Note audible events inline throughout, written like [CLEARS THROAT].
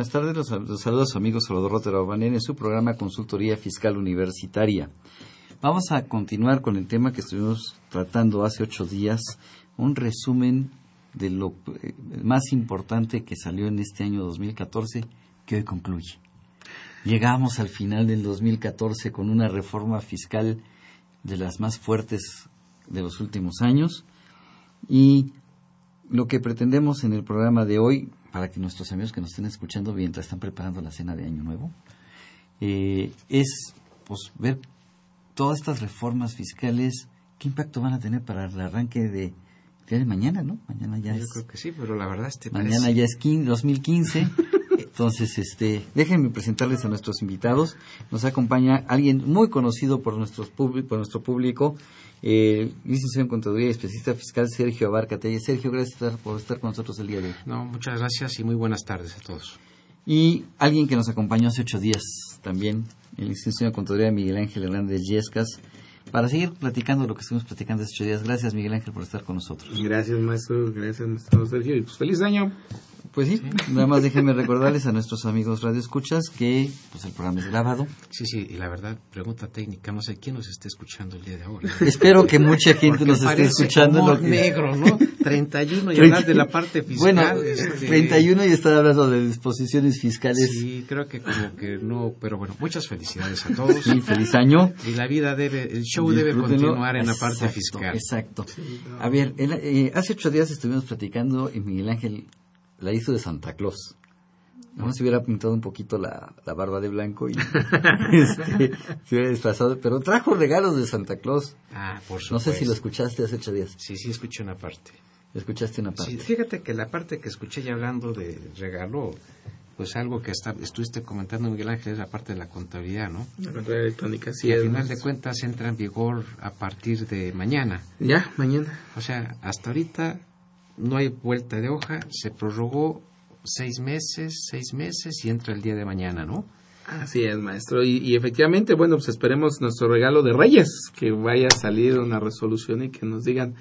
Buenas tardes, los, los saludos a su amigo Salvador Rotero en su programa Consultoría Fiscal Universitaria. Vamos a continuar con el tema que estuvimos tratando hace ocho días, un resumen de lo eh, más importante que salió en este año 2014 que hoy concluye. Llegamos al final del 2014 con una reforma fiscal de las más fuertes de los últimos años y lo que pretendemos en el programa de hoy, para que nuestros amigos que nos estén escuchando mientras están preparando la cena de Año Nuevo, eh, es pues, ver todas estas reformas fiscales, qué impacto van a tener para el arranque de, de mañana, ¿no? Mañana ya Yo es, creo que sí, pero la verdad este mañana parece- ya es 15 2015. [LAUGHS] Entonces, este, déjenme presentarles a nuestros invitados. Nos acompaña alguien muy conocido por, nuestros publi- por nuestro público, eh, licenciado en Contaduría y especialista fiscal Sergio Abarca Telles. Sergio, gracias por estar- por estar con nosotros el día de hoy. No, muchas gracias y muy buenas tardes a todos. Y alguien que nos acompañó hace ocho días también, el licenciado en Contaduría Miguel Ángel Hernández Yescas, para seguir platicando lo que estuvimos platicando hace ocho días. Gracias, Miguel Ángel, por estar con nosotros. Gracias, maestro. Gracias, maestro Sergio. Y pues feliz año. Pues sí, nada más déjenme recordarles a nuestros amigos Radio Escuchas que pues el programa es grabado. Sí, sí, y la verdad, pregunta técnica, no sé quién nos está escuchando el día de ahora. [LAUGHS] Espero que mucha gente Porque nos esté escuchando. humor lo que- negro, ¿no? 31 y hablar de la parte fiscal. Bueno, este, 31 y estar hablando de disposiciones fiscales. Sí, creo que como que no, pero bueno, muchas felicidades a todos. Sí, feliz año. Y la vida debe, el show debe continuar en la parte Exacto, fiscal. Exacto. A ver, el- eh, hace ocho días estuvimos platicando y Miguel Ángel la hizo de Santa Claus. No se hubiera pintado un poquito la, la barba de blanco y [LAUGHS] [LAUGHS] este, se hubiera disfrazado, pero trajo regalos de Santa Claus. Ah, por supuesto. No sé si lo escuchaste hace ocho días. Sí, sí, escuché una parte. Escuchaste una parte. Sí, fíjate que la parte que escuché ya hablando de regalo, pues algo que está, estuviste comentando, Miguel Ángel, es la parte de la contabilidad, ¿no? La contabilidad electrónica, sí. Y al final de cuentas entra en vigor a partir de mañana. Ya, mañana. O sea, hasta ahorita no hay vuelta de hoja, se prorrogó seis meses, seis meses y entra el día de mañana, ¿no? Así es, maestro. Y, y efectivamente, bueno, pues esperemos nuestro regalo de Reyes, que vaya a salir una resolución y que nos digan,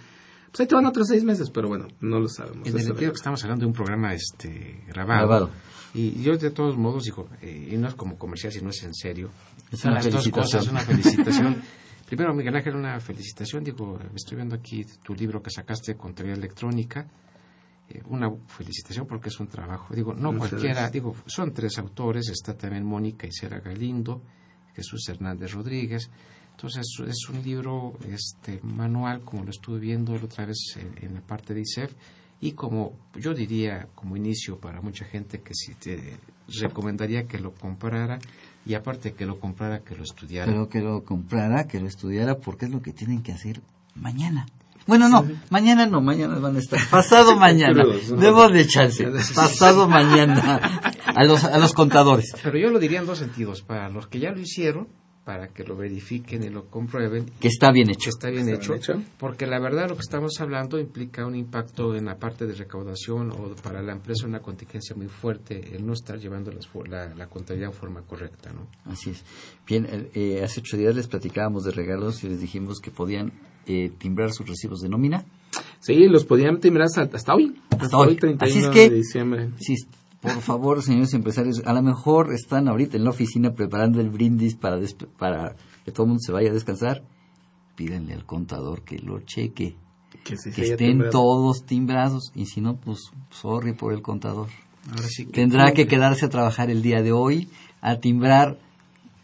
pues ahí te van otros seis meses, pero bueno, no lo sabemos. En el Eso sentido es. que estamos hablando de un programa este grabado. Grabado. Y yo de todos modos digo, eh, y no es como comercial, sino es en serio. Es una las dos cosas, una felicitación. [LAUGHS] Primero, Miguel Ángel, una felicitación. Digo, estoy viendo aquí tu libro que sacaste de contabilidad electrónica. Eh, una felicitación porque es un trabajo. Digo, no Muchas cualquiera. gracias. Digo, son tres autores. Está también Mónica Isera Galindo, Jesús Hernández Rodríguez. Entonces, es un libro este manual, como lo estuve viendo la otra vez en, en la parte de ISEF. Y como yo diría, como inicio para mucha gente que sí te recomendaría que lo comprara y aparte que lo comprara, que lo estudiara. Pero que lo comprara, que lo estudiara, porque es lo que tienen que hacer mañana. Bueno, no, mañana no, mañana van a estar. Pasado [LAUGHS] mañana. Debo de chance. Pasado mañana. A los, a los contadores. Pero yo lo diría en dos sentidos, para los que ya lo hicieron, para que lo verifiquen y lo comprueben, Que está bien que hecho. está bien, Está hecho, bien hecho. porque la verdad lo que estamos hablando implica un impacto en la parte de recaudación o para la empresa una contingencia muy fuerte el no estar llevando las la, la contabilidad en forma correcta, ¿no? Así es. Bien, eh, hace ocho días les platicábamos de regalos y les dijimos que podían eh, timbrar sus recibos de nómina. Sí, los podían timbrar hasta, hasta hoy. Hasta hoy. 31 Así es que- de diciembre. Sí, por favor, señores empresarios, a lo mejor están ahorita en la oficina preparando el brindis para, para que todo el mundo se vaya a descansar. Pídanle al contador que lo cheque, Que, estén timbrado. todos timbrados y si no, pues sorry por el contador. Ahora sí que Tendrá que quedarse a trabajar el día de hoy a timbrar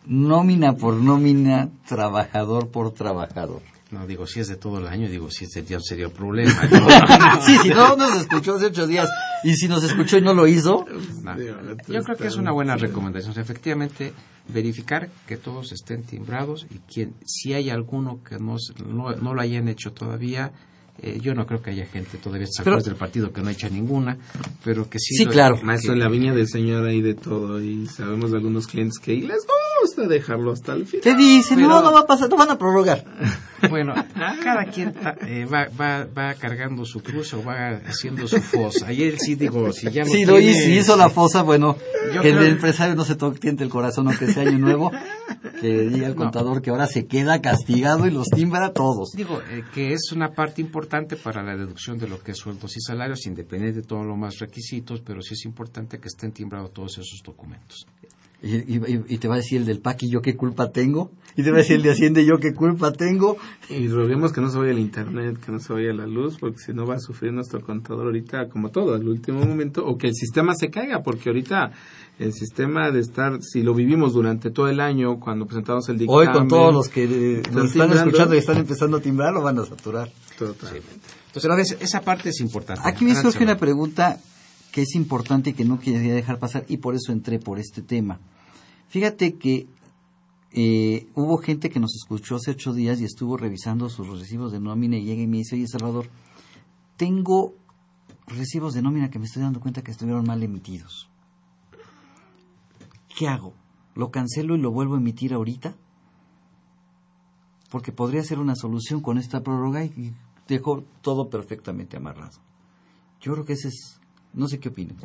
nómina por nómina, trabajador por trabajador. No, digo, si es de todo el año, digo, si es de día sería problema. [LAUGHS] Sí, si no nos escuchó hace ocho días y si nos escuchó y no lo hizo, No. Yo creo que es una buena recomendación. O sea, efectivamente, verificar que todos estén timbrados y quien, si hay alguno que no, no, no lo hayan hecho todavía, eh, yo no creo que haya gente todavía Pero- del partido que no echa ninguna, pero que sí. Sí, lo- claro. que- Maestro, en la viña del Señor hay de todo y sabemos de algunos clientes que y les gusta dejarlo hasta el final. Te dicen, Pero- no, no va a pasar, no van a prorrogar. [LAUGHS] Bueno, cada quien eh, va, va, va cargando su cruz o va haciendo su fosa. Y él sí, digo, si ya lo tiene- hizo, si hizo la fosa, bueno, Yo que el empresario no se tiente el corazón, aunque sea año nuevo, que diga el No. contador que ahora se queda castigado y los timbra a todos. Digo, eh, que es una parte importante para la deducción de lo que es sueldos y salarios, independiente de todos los más requisitos, pero sí es importante que estén timbrados todos esos documentos. Y, y- y te va a decir el del PAC y yo qué culpa tengo. Y te va a decir el de Hacienda y yo qué culpa tengo. Y roguemos que no se vaya el internet, que no se vaya la luz, porque si no va a sufrir nuestro contador ahorita, como todo, al último momento, o que el sistema se caiga, porque ahorita el sistema de estar, si lo vivimos durante todo el año, cuando presentamos el Hoy dictamen. con todos los que eh, nos están timbrando. escuchando y están empezando a timbrar, lo van a saturar. Totalmente. Entonces, a veces, esa parte es importante. Aquí me surge una pregunta que es importante y que no quería dejar pasar y por eso entré por este tema. Fíjate que eh, hubo gente que nos escuchó hace ocho días y estuvo revisando sus recibos de nómina y llega y me dice, oye Salvador, tengo recibos de nómina que me estoy dando cuenta que estuvieron mal emitidos. ¿Qué hago? ¿Lo cancelo y lo vuelvo a emitir ahorita? Porque podría ser una solución con esta prórroga y dejo todo perfectamente amarrado. Yo creo que ese es, no sé qué opinas.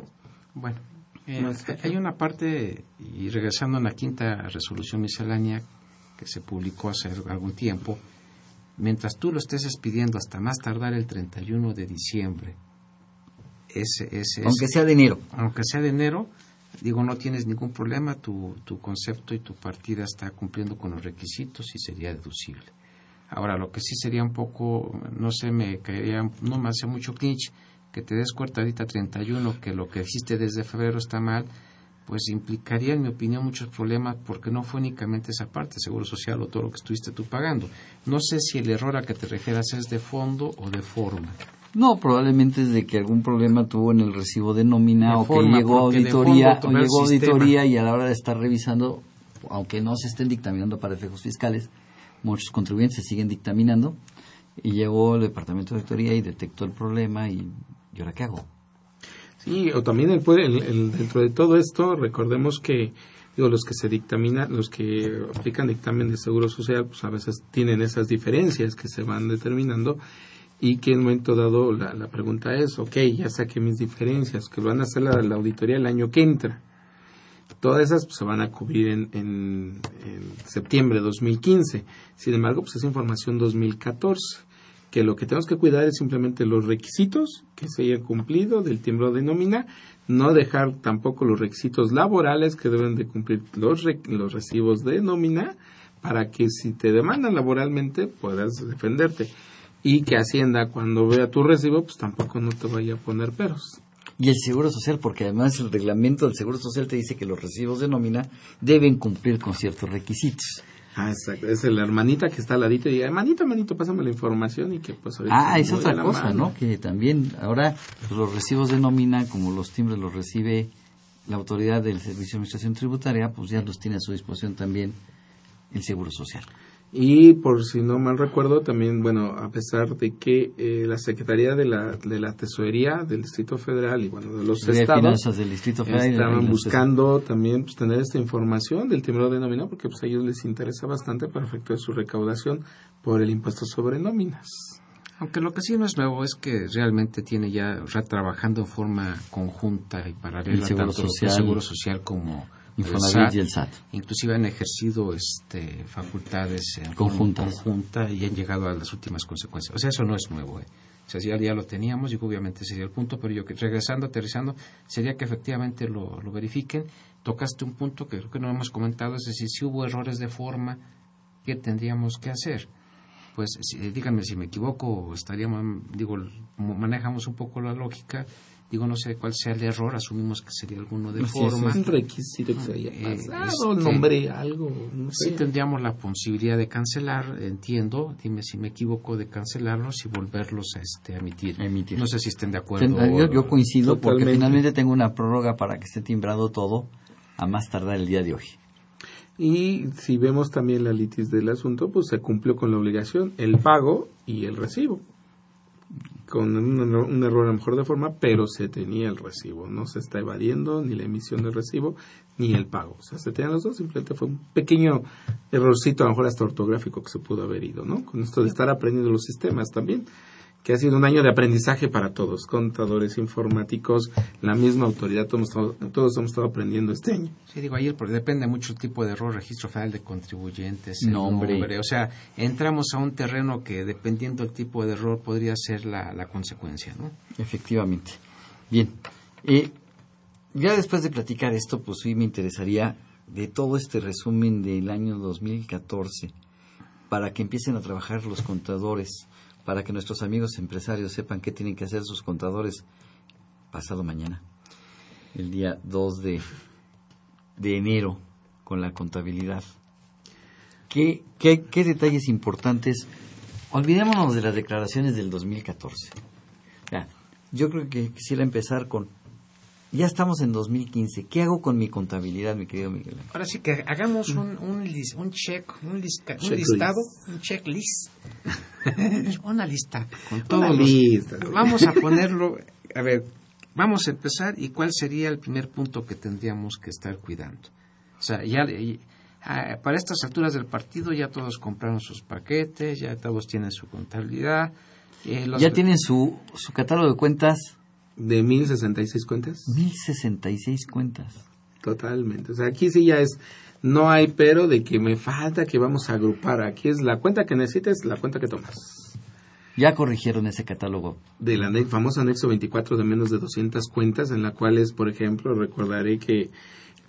Bueno, eh, hay una parte, y regresando a la quinta resolución miscelánea que se publicó hace algún tiempo, mientras tú lo estés expidiendo hasta más tardar el 31 de diciembre, ese, ese, Aunque sea de enero. aunque sea de enero, digo, no tienes ningún problema, tu, tu concepto y tu partida está cumpliendo con los requisitos y sería deducible. Ahora, lo que sí sería un poco, no sé, me caería, no me hace mucho clinch, que te des cuenta ahorita 31 que lo que hiciste desde febrero está mal, pues implicaría, en mi opinión, muchos problemas porque no fue únicamente esa parte, seguro social o todo lo que estuviste tú pagando. No sé si el error a que te refieras es de fondo o de forma. No, probablemente es de que algún problema tuvo en el recibo de nómina De o forma, que llegó a auditoría, o llegó auditoría y a la hora de estar revisando, aunque no se estén dictaminando para efectos fiscales, muchos contribuyentes se siguen dictaminando y llegó el departamento de auditoría y detectó el problema y ¿y ahora qué hago? Sí, o también el, el- el- dentro de todo esto, recordemos que digo, los que se dictaminan, los que aplican dictamen de seguro social, pues a veces tienen esas diferencias que se van determinando y que en un momento dado la, pregunta es, ok, ya saqué mis diferencias, que lo van a hacer la, la auditoría el año que entra. Todas esas pues, se van a cubrir en, en, en septiembre de 2015. Sin embargo, pues es información 2014 que lo que tenemos que cuidar es simplemente los requisitos que se hayan cumplido del timbro de nómina, no dejar tampoco los requisitos laborales que deben de cumplir los, re- los recibos de nómina para que si te demandan laboralmente puedas defenderte y que Hacienda cuando vea tu recibo pues tampoco no te vaya a poner peros. Y el Seguro Social, porque además el reglamento del Seguro Social te dice que los recibos de nómina deben cumplir con ciertos requisitos. Ah, exacto. Es la hermanita que está al ladito y diga, hermanito, hermanito, pásame la información y que pues ahorita Ah, es otra cosa, mano. ¿no? Que también ahora los recibos de nómina, como los timbres los recibe la autoridad del Servicio de Administración Tributaria, pues ya los tiene a su disposición también el Seguro Social. Y por si no mal recuerdo, también, bueno, a pesar de que eh, la Secretaría de la, de la Tesorería del Distrito Federal y, bueno, de los Secretaría de estados Finanzas del Distrito Federal estaban buscando también pues, tener esta información del timbre de nómina porque pues, a ellos les interesa bastante para efecto de su recaudación por el impuesto sobre nóminas. Aunque lo que sí no es nuevo es que realmente tiene ya ya trabajando en forma conjunta y paralela El Seguro tanto Social, Seguro Social como el Infonavit y el SAT. Inclusive han ejercido este, facultades en conjunta y han llegado a las últimas consecuencias. O sea, eso no es nuevo. ¿eh? O sea, ya, ya lo teníamos y obviamente sería el punto, pero yo que regresando, aterrizando, sería que efectivamente lo, lo verifiquen. Tocaste un punto que creo que no hemos comentado, es decir, si hubo errores de forma, ¿qué tendríamos que hacer? Pues si- díganme si me equivoco, estaríamos, digo, manejamos un poco la lógica, digo, no sé cuál sea el error, asumimos que sería alguno de Sí, forma. Es un requisito que se haya Eh, pasado, este- nombre, algo, no sé. Sí tendríamos la posibilidad de cancelar, entiendo, dime si me equivoco, de cancelarlos y volverlos a, este, a emitir. A emitir. No sé si estén de acuerdo. Ten- Yo, yo coincido porque finalmente tengo una prórroga para que esté timbrado todo a más tardar el día de hoy. Y si vemos también la litis del asunto, pues se cumplió con la obligación, el pago y el recibo. Con un, error a lo mejor de forma, pero se tenía el recibo. No se está evadiendo ni la emisión del recibo ni el pago. O sea, se tenían los dos, simplemente fue un pequeño errorcito, a lo mejor hasta ortográfico, que se pudo haber ido, ¿no? Con esto de estar aprendiendo los sistemas también que ha sido un año de aprendizaje para todos, contadores, informáticos, la misma autoridad, todos, todos hemos estado aprendiendo este año. Sí, digo ayer, porque depende mucho el tipo de error, registro federal de contribuyentes, nombre. O sea, entramos a un terreno que dependiendo del tipo de error podría ser la, la consecuencia, ¿no? Efectivamente. Bien. Eh, ya después de platicar esto, pues sí me interesaría de todo este resumen del año 2014 para que empiecen a trabajar los contadores para que nuestros amigos empresarios sepan qué tienen que hacer sus contadores pasado mañana, el día 2 de, de enero, con la contabilidad. ¿Qué, qué, qué detalles importantes? Olvidémonos de las declaraciones del 2014. Ya, yo creo que quisiera empezar con ya estamos en 2015. ¿Qué hago con mi contabilidad, mi querido Miguel? Ahora sí que hagamos un, un, un check, un, listado, un checklist. [LAUGHS] Una lista con todos los... Vamos a [LAUGHS] ponerlo, a ver, vamos a empezar y cuál sería el primer punto que tendríamos que estar cuidando. O sea, ya ah, para estas alturas del partido ya todos compraron sus paquetes, ya todos tienen su contabilidad. Eh, ya tienen su, su catálogo de cuentas ¿De 1066 cuentas? 1066 cuentas. Totalmente. O sea, aquí sí ya es, no hay pero de que me falta que vamos a agrupar. Aquí es la cuenta que necesites, la cuenta que tomas. Ya corrigieron ese catálogo. Del famoso anexo 24 de menos de 200 cuentas, en la cuales, por ejemplo, recordaré que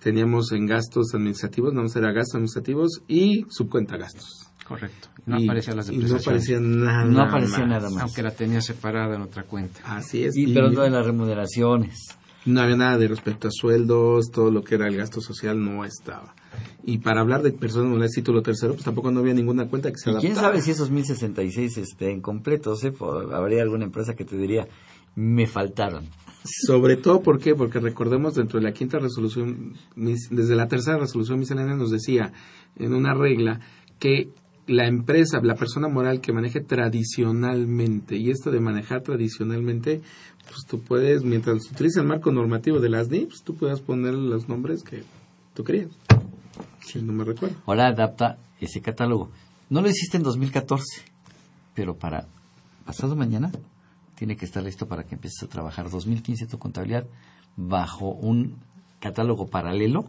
teníamos en gastos administrativos, no era gastos administrativos y subcuenta gastos. Correcto. No aparecían las no aparecía nada, no aparecía nada más. Aunque la tenía separada en otra cuenta. Así es. Y, pero no de las remuneraciones. No había nada de respecto a sueldos, todo lo que era el gasto social no estaba. Y para hablar de personas con el título tercero, pues tampoco no había ninguna cuenta que se adaptara. ¿Quién sabe si esos 1066 estén completos? Eh? Habría alguna empresa que te diría, me faltaron. Sobre todo, ¿por qué? Porque recordemos dentro de la quinta resolución, desde la tercera resolución miscelánea nos decía en una regla que la empresa, la persona moral que maneje tradicionalmente, y esto de manejar tradicionalmente, pues tú puedes, mientras utilices el marco normativo de las NIPS, tú puedes poner los nombres que tú querías. Si no me recuerdo. Ahora adapta ese catálogo. No lo hiciste en 2014, pero para pasado mañana tiene que estar listo para que empieces a trabajar 2015 tu contabilidad bajo un catálogo paralelo.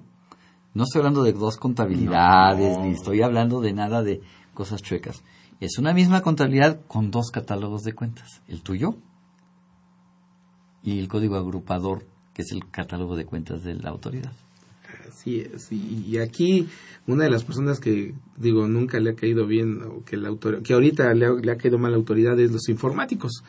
No estoy hablando de dos contabilidades, ni estoy hablando de nada de cosas chuecas. Es una misma contabilidad con dos catálogos de cuentas, el tuyo y el código agrupador, que es el catálogo de cuentas de la autoridad. Así es, y, aquí una de las personas que digo nunca le ha caído bien o que la que ahorita le ha, le ha caído mal la autoridad es los informáticos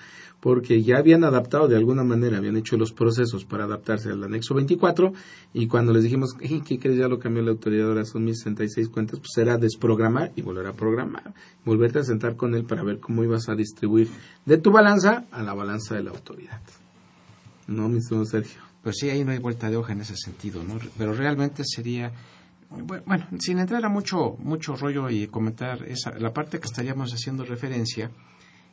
porque ya habían adaptado de alguna manera, habían hecho los procesos para adaptarse al anexo 24 y cuando les dijimos, ¿qué crees? Ya lo cambió la autoridad, ahora son 1066 cuentas, pues era desprogramar y volver a programar, volverte a sentar con él para ver cómo ibas a distribuir de tu balanza a la balanza de la autoridad. ¿No, mi Sergio? Pues sí, ahí no hay vuelta de hoja en ese sentido, ¿no? Pero realmente sería bueno, sin entrar a mucho, mucho rollo y comentar esa, la parte que estaríamos haciendo referencia,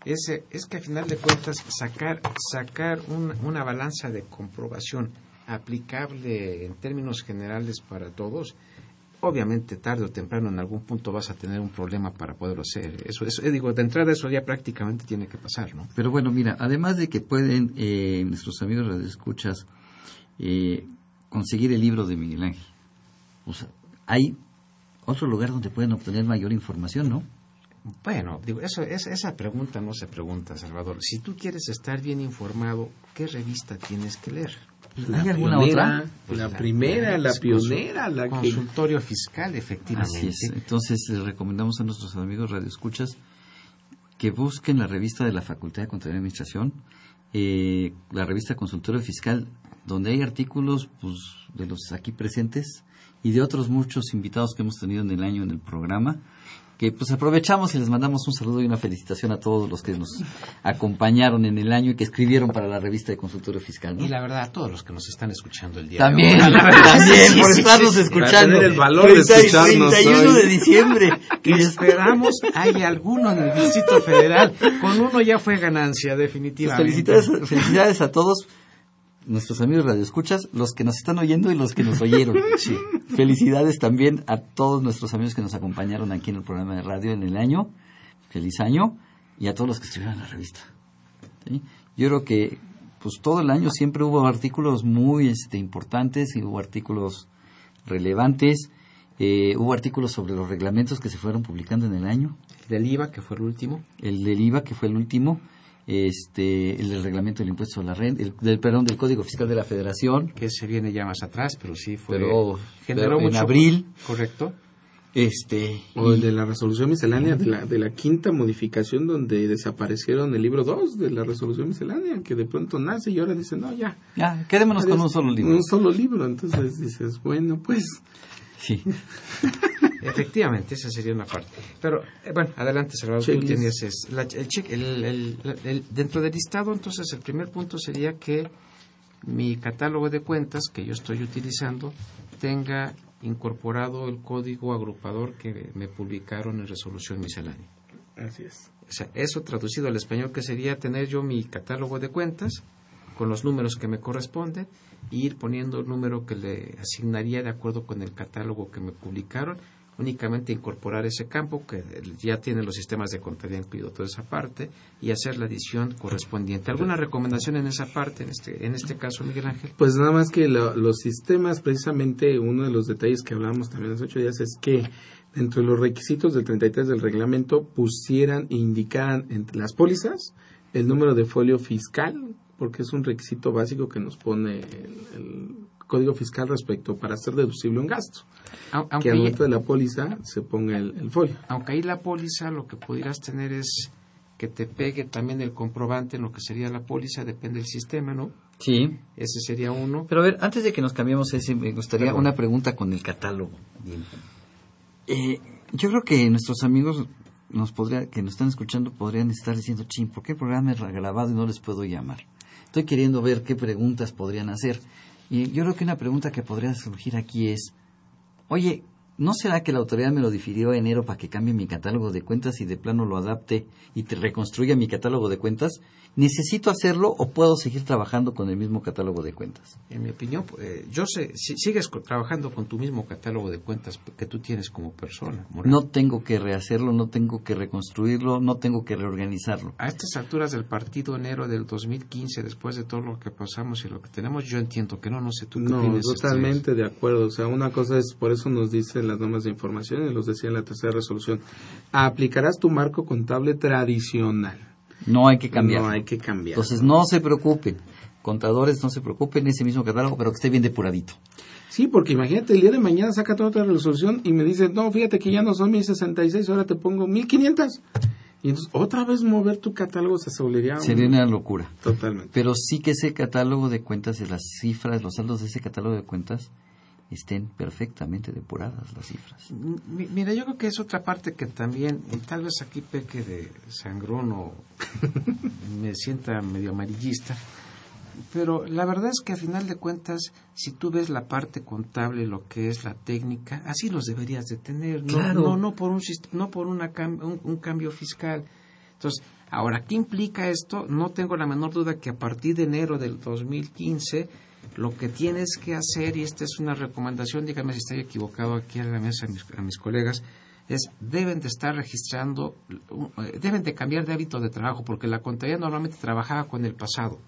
es, es que al final de cuentas sacar, sacar una balanza de comprobación aplicable en términos generales para todos, obviamente tarde o temprano en algún punto vas a tener un problema para poderlo hacer. Eso, eso digo, de entrada eso ya prácticamente tiene que pasar, ¿no? Pero bueno, mira, además de que pueden eh, nuestros amigos de escuchas eh, conseguir el libro de Miguel Ángel, o sea, hay otro lugar donde pueden obtener mayor información, ¿no? Bueno, digo, eso, esa pregunta no se pregunta, Salvador. Si tú quieres estar bien informado, ¿qué revista tienes que leer? ¿Hay alguna otra? Pues la, primera, la pionera, la consultorio fiscal, efectivamente. Entonces, les recomendamos a nuestros amigos radioescuchas que busquen la revista de la Facultad de Contabilidad y Administración, eh, la revista Consultorio Fiscal, donde hay artículos pues, de los aquí presentes y de otros muchos invitados que hemos tenido en el año en el programa que pues aprovechamos y les mandamos un saludo y una felicitación a todos los que nos acompañaron en el año y que escribieron para la revista de consultorio fiscal. Y la verdad, a todos los que nos están escuchando el día también, de hoy. También, por estarnos escuchando. el valor de escucharnos 31 de diciembre. que esperamos hay alguno en el Distrito Federal. Con uno ya fue ganancia, definitivamente. Felicidades, felicidades a todos nuestros amigos radioescuchas, los que nos están oyendo y los que nos oyeron. [LAUGHS] Sí. Felicidades también a todos nuestros amigos que nos acompañaron aquí en el programa de radio en el año. Feliz año. Y a todos los que escribieron la revista. ¿Sí? Yo creo que pues todo el año siempre hubo artículos muy este, importantes y hubo artículos relevantes. Eh, hubo artículos sobre los reglamentos que se fueron publicando en el año. El del IVA, que fue el último. El del IVA, que fue el último este el del reglamento del impuesto a la renta, el del perdón del Código Fiscal de la Federación, que se viene ya más atrás, pero sí fue pero, generó pero en mucho abril, correcto. este O el de la resolución miscelánea de la, de la quinta modificación donde desaparecieron el libro 2 de la resolución miscelánea, que de pronto nace y ahora dicen, no, ya. ya, quedémonos con un solo libro. Un solo libro, entonces dices, bueno, pues... Sí. [LAUGHS] Efectivamente, esa sería una parte. Pero, eh, bueno, adelante, Salvador. Tú tienes es- la- el, check- el- el- el- dentro del listado, entonces, el primer punto sería que mi catálogo de cuentas que yo estoy utilizando tenga incorporado el código agrupador que me publicaron en resolución miscelánea. Así es. O sea, eso traducido al español que sería tener yo mi catálogo de cuentas con los números que me corresponden ir poniendo el número que le asignaría de acuerdo con el catálogo que me publicaron, únicamente incorporar ese campo que ya tiene los sistemas de contabilidad incluido toda esa parte y hacer la adición correspondiente. ¿Alguna recomendación en esa parte, en este, en este caso, Miguel Ángel? Pues nada más que lo- los sistemas, precisamente uno de los detalles que hablamos también hace ocho días es que dentro de los requisitos del 33 del reglamento pusieran e indicaran entre las pólizas el número de folio fiscal, porque es un requisito básico que nos pone el, el Código Fiscal respecto para hacer deducible un gasto. Au- que Aunque, al momento de la póliza se ponga el, el folio. aunque ahí la póliza lo que pudieras tener es que te pegue también el comprobante en lo que sería la póliza, depende del sistema, ¿no? Sí. Ese sería uno. Pero a ver, antes de que nos cambiemos ese, me gustaría Perdón. una pregunta con el catálogo. Eh, yo creo que nuestros amigos nos podría, que nos están escuchando podrían estar diciendo, chin, ¿por qué el programa es grabado y no les puedo llamar? Estoy queriendo ver qué preguntas podrían hacer. Y yo creo que una pregunta que podría surgir aquí es, oye, ¿no será que la autoridad me lo difirió a enero para que cambie mi catálogo de cuentas y de plano lo adapte y te reconstruya mi catálogo de cuentas? ¿Necesito hacerlo o puedo seguir trabajando con el mismo catálogo de cuentas? En mi opinión, eh, yo sé, si sigues trabajando con tu mismo catálogo de cuentas que tú tienes como persona. No tengo que rehacerlo, no tengo que reconstruirlo, no tengo que reorganizarlo. A estas alturas del partido enero del 2015, después de todo lo que pasamos y lo que tenemos, yo entiendo que no, no sé tú qué No, este, totalmente de acuerdo. O sea, una cosa es, por eso nos dicen las normas de información y los decía en la tercera resolución, aplicarás tu marco contable tradicional. No hay que cambiar. No hay que cambiar. Entonces no se preocupen, contadores no se preocupen, ese mismo catálogo, pero que esté bien depuradito. Sí, porque imagínate, el día de mañana saca toda otra resolución y me dice, no, fíjate que ya no son 1066, ahora te pongo 1500. Y entonces, otra vez mover tu catálogo se un- Sería una locura. Totalmente. Pero sí que ese catálogo de cuentas y las cifras, los saldos de ese catálogo de cuentas estén perfectamente depuradas las cifras. Mi- Mira, yo creo que es otra parte que también, y tal vez aquí peque de sangrón o [LAUGHS] me sienta medio amarillista, pero la verdad es que a final de cuentas, si tú ves la parte contable, lo que es la técnica, así los deberías de tener, no, Claro. no, no por, un, no por una cam- un, un cambio fiscal. Entonces, ahora, ¿qué implica esto? No tengo la menor duda que a partir de enero del 2015 lo que tienes que hacer, y esta es una recomendación, dígame si estoy equivocado aquí a la mesa a mis, a mis colegas, es deben de estar registrando, eh, deben de cambiar de hábito de trabajo, porque la contabilidad normalmente trabajaba con el pasado.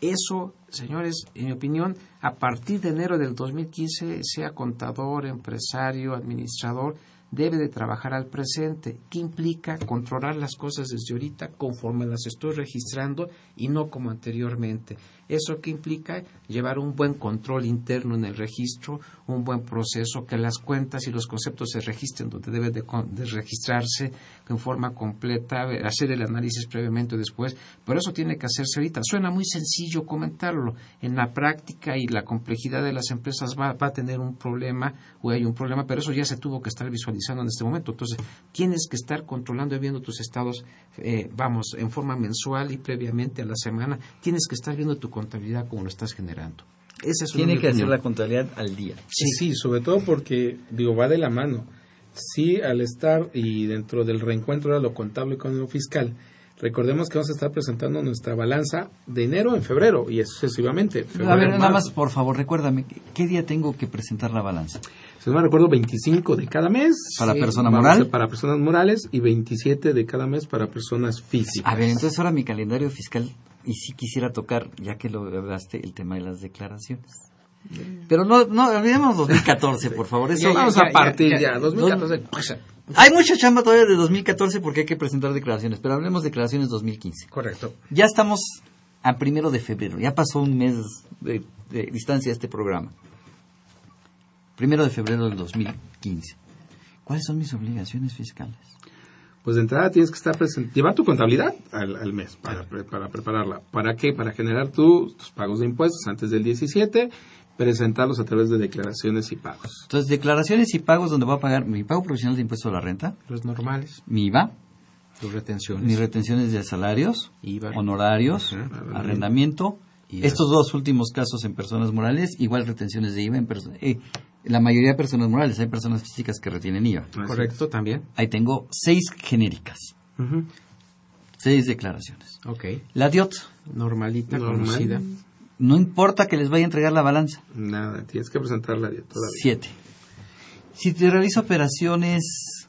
Eso, señores, en mi opinión, a partir de enero del 2015, sea contador, empresario, administrador, debe de trabajar al presente. ¿Qué implica controlar las cosas desde ahorita conforme las estoy registrando y no como anteriormente? ¿Eso qué implica? Llevar un buen control interno en el registro, un buen proceso, que las cuentas y los conceptos se registren donde debe de, registrarse en forma completa, hacer el análisis previamente después, pero eso tiene que hacerse ahorita. Suena muy sencillo comentarlo. En la práctica y la complejidad de las empresas va, va a tener un problema o hay un problema, pero eso ya se tuvo que estar visualizando utilizando en este momento. Entonces, tienes que estar controlando y viendo tus estados, eh, vamos, en forma mensual y previamente a la semana. Tienes que estar viendo tu contabilidad como lo estás generando. Esa es Tiene que hacer la contabilidad al día. Sí, sí, sobre todo porque, digo, va de la mano. Sí, al estar y dentro del reencuentro de lo contable con lo fiscal, Recordemos que vamos a estar presentando nuestra balanza de enero en febrero y sucesivamente. a ver, nada más, por favor, recuérdame, ¿qué día tengo que presentar la balanza? Si no me recuerdo, 25 de cada mes. ¿Para persona moral? Para personas morales y 27 de cada mes para personas físicas. A ver, entonces ahora mi calendario fiscal, y si quisiera tocar, ya que lo hablaste, el tema de las declaraciones. Pero no, no olvidemos 2014, por favor. Eso, vamos a partir ya, 2014. Hay mucha chamba todavía de 2014 porque hay que presentar declaraciones, pero hablemos de declaraciones 2015. Correcto. Ya estamos a primero de febrero, ya pasó un mes de, distancia este programa. Primero de febrero del 2015. ¿Cuáles son mis obligaciones fiscales? Pues de entrada tienes que estar presente, llevar tu contabilidad al, mes para, para, prepararla. ¿Para qué? Para generar tus pagos de impuestos antes del 17 presentarlos a través de declaraciones y pagos. Entonces, declaraciones y pagos donde voy a pagar mi pago profesional de impuesto a la renta. Los normales. Mi IVA. Tus retenciones. Mis retenciones de salarios, honorarios, arrendamiento. Estos dos últimos casos en personas morales, igual retenciones de IVA en personas... Eh, la mayoría de personas morales, hay personas físicas que retienen IVA. Correcto, también. Ahí tengo seis genéricas. Seis declaraciones. Ok. La DIOT. Normalita, conocida no importa que les vaya a entregar la balanza. Nada, tienes que presentarla todavía. Siete. Si te realizo operaciones,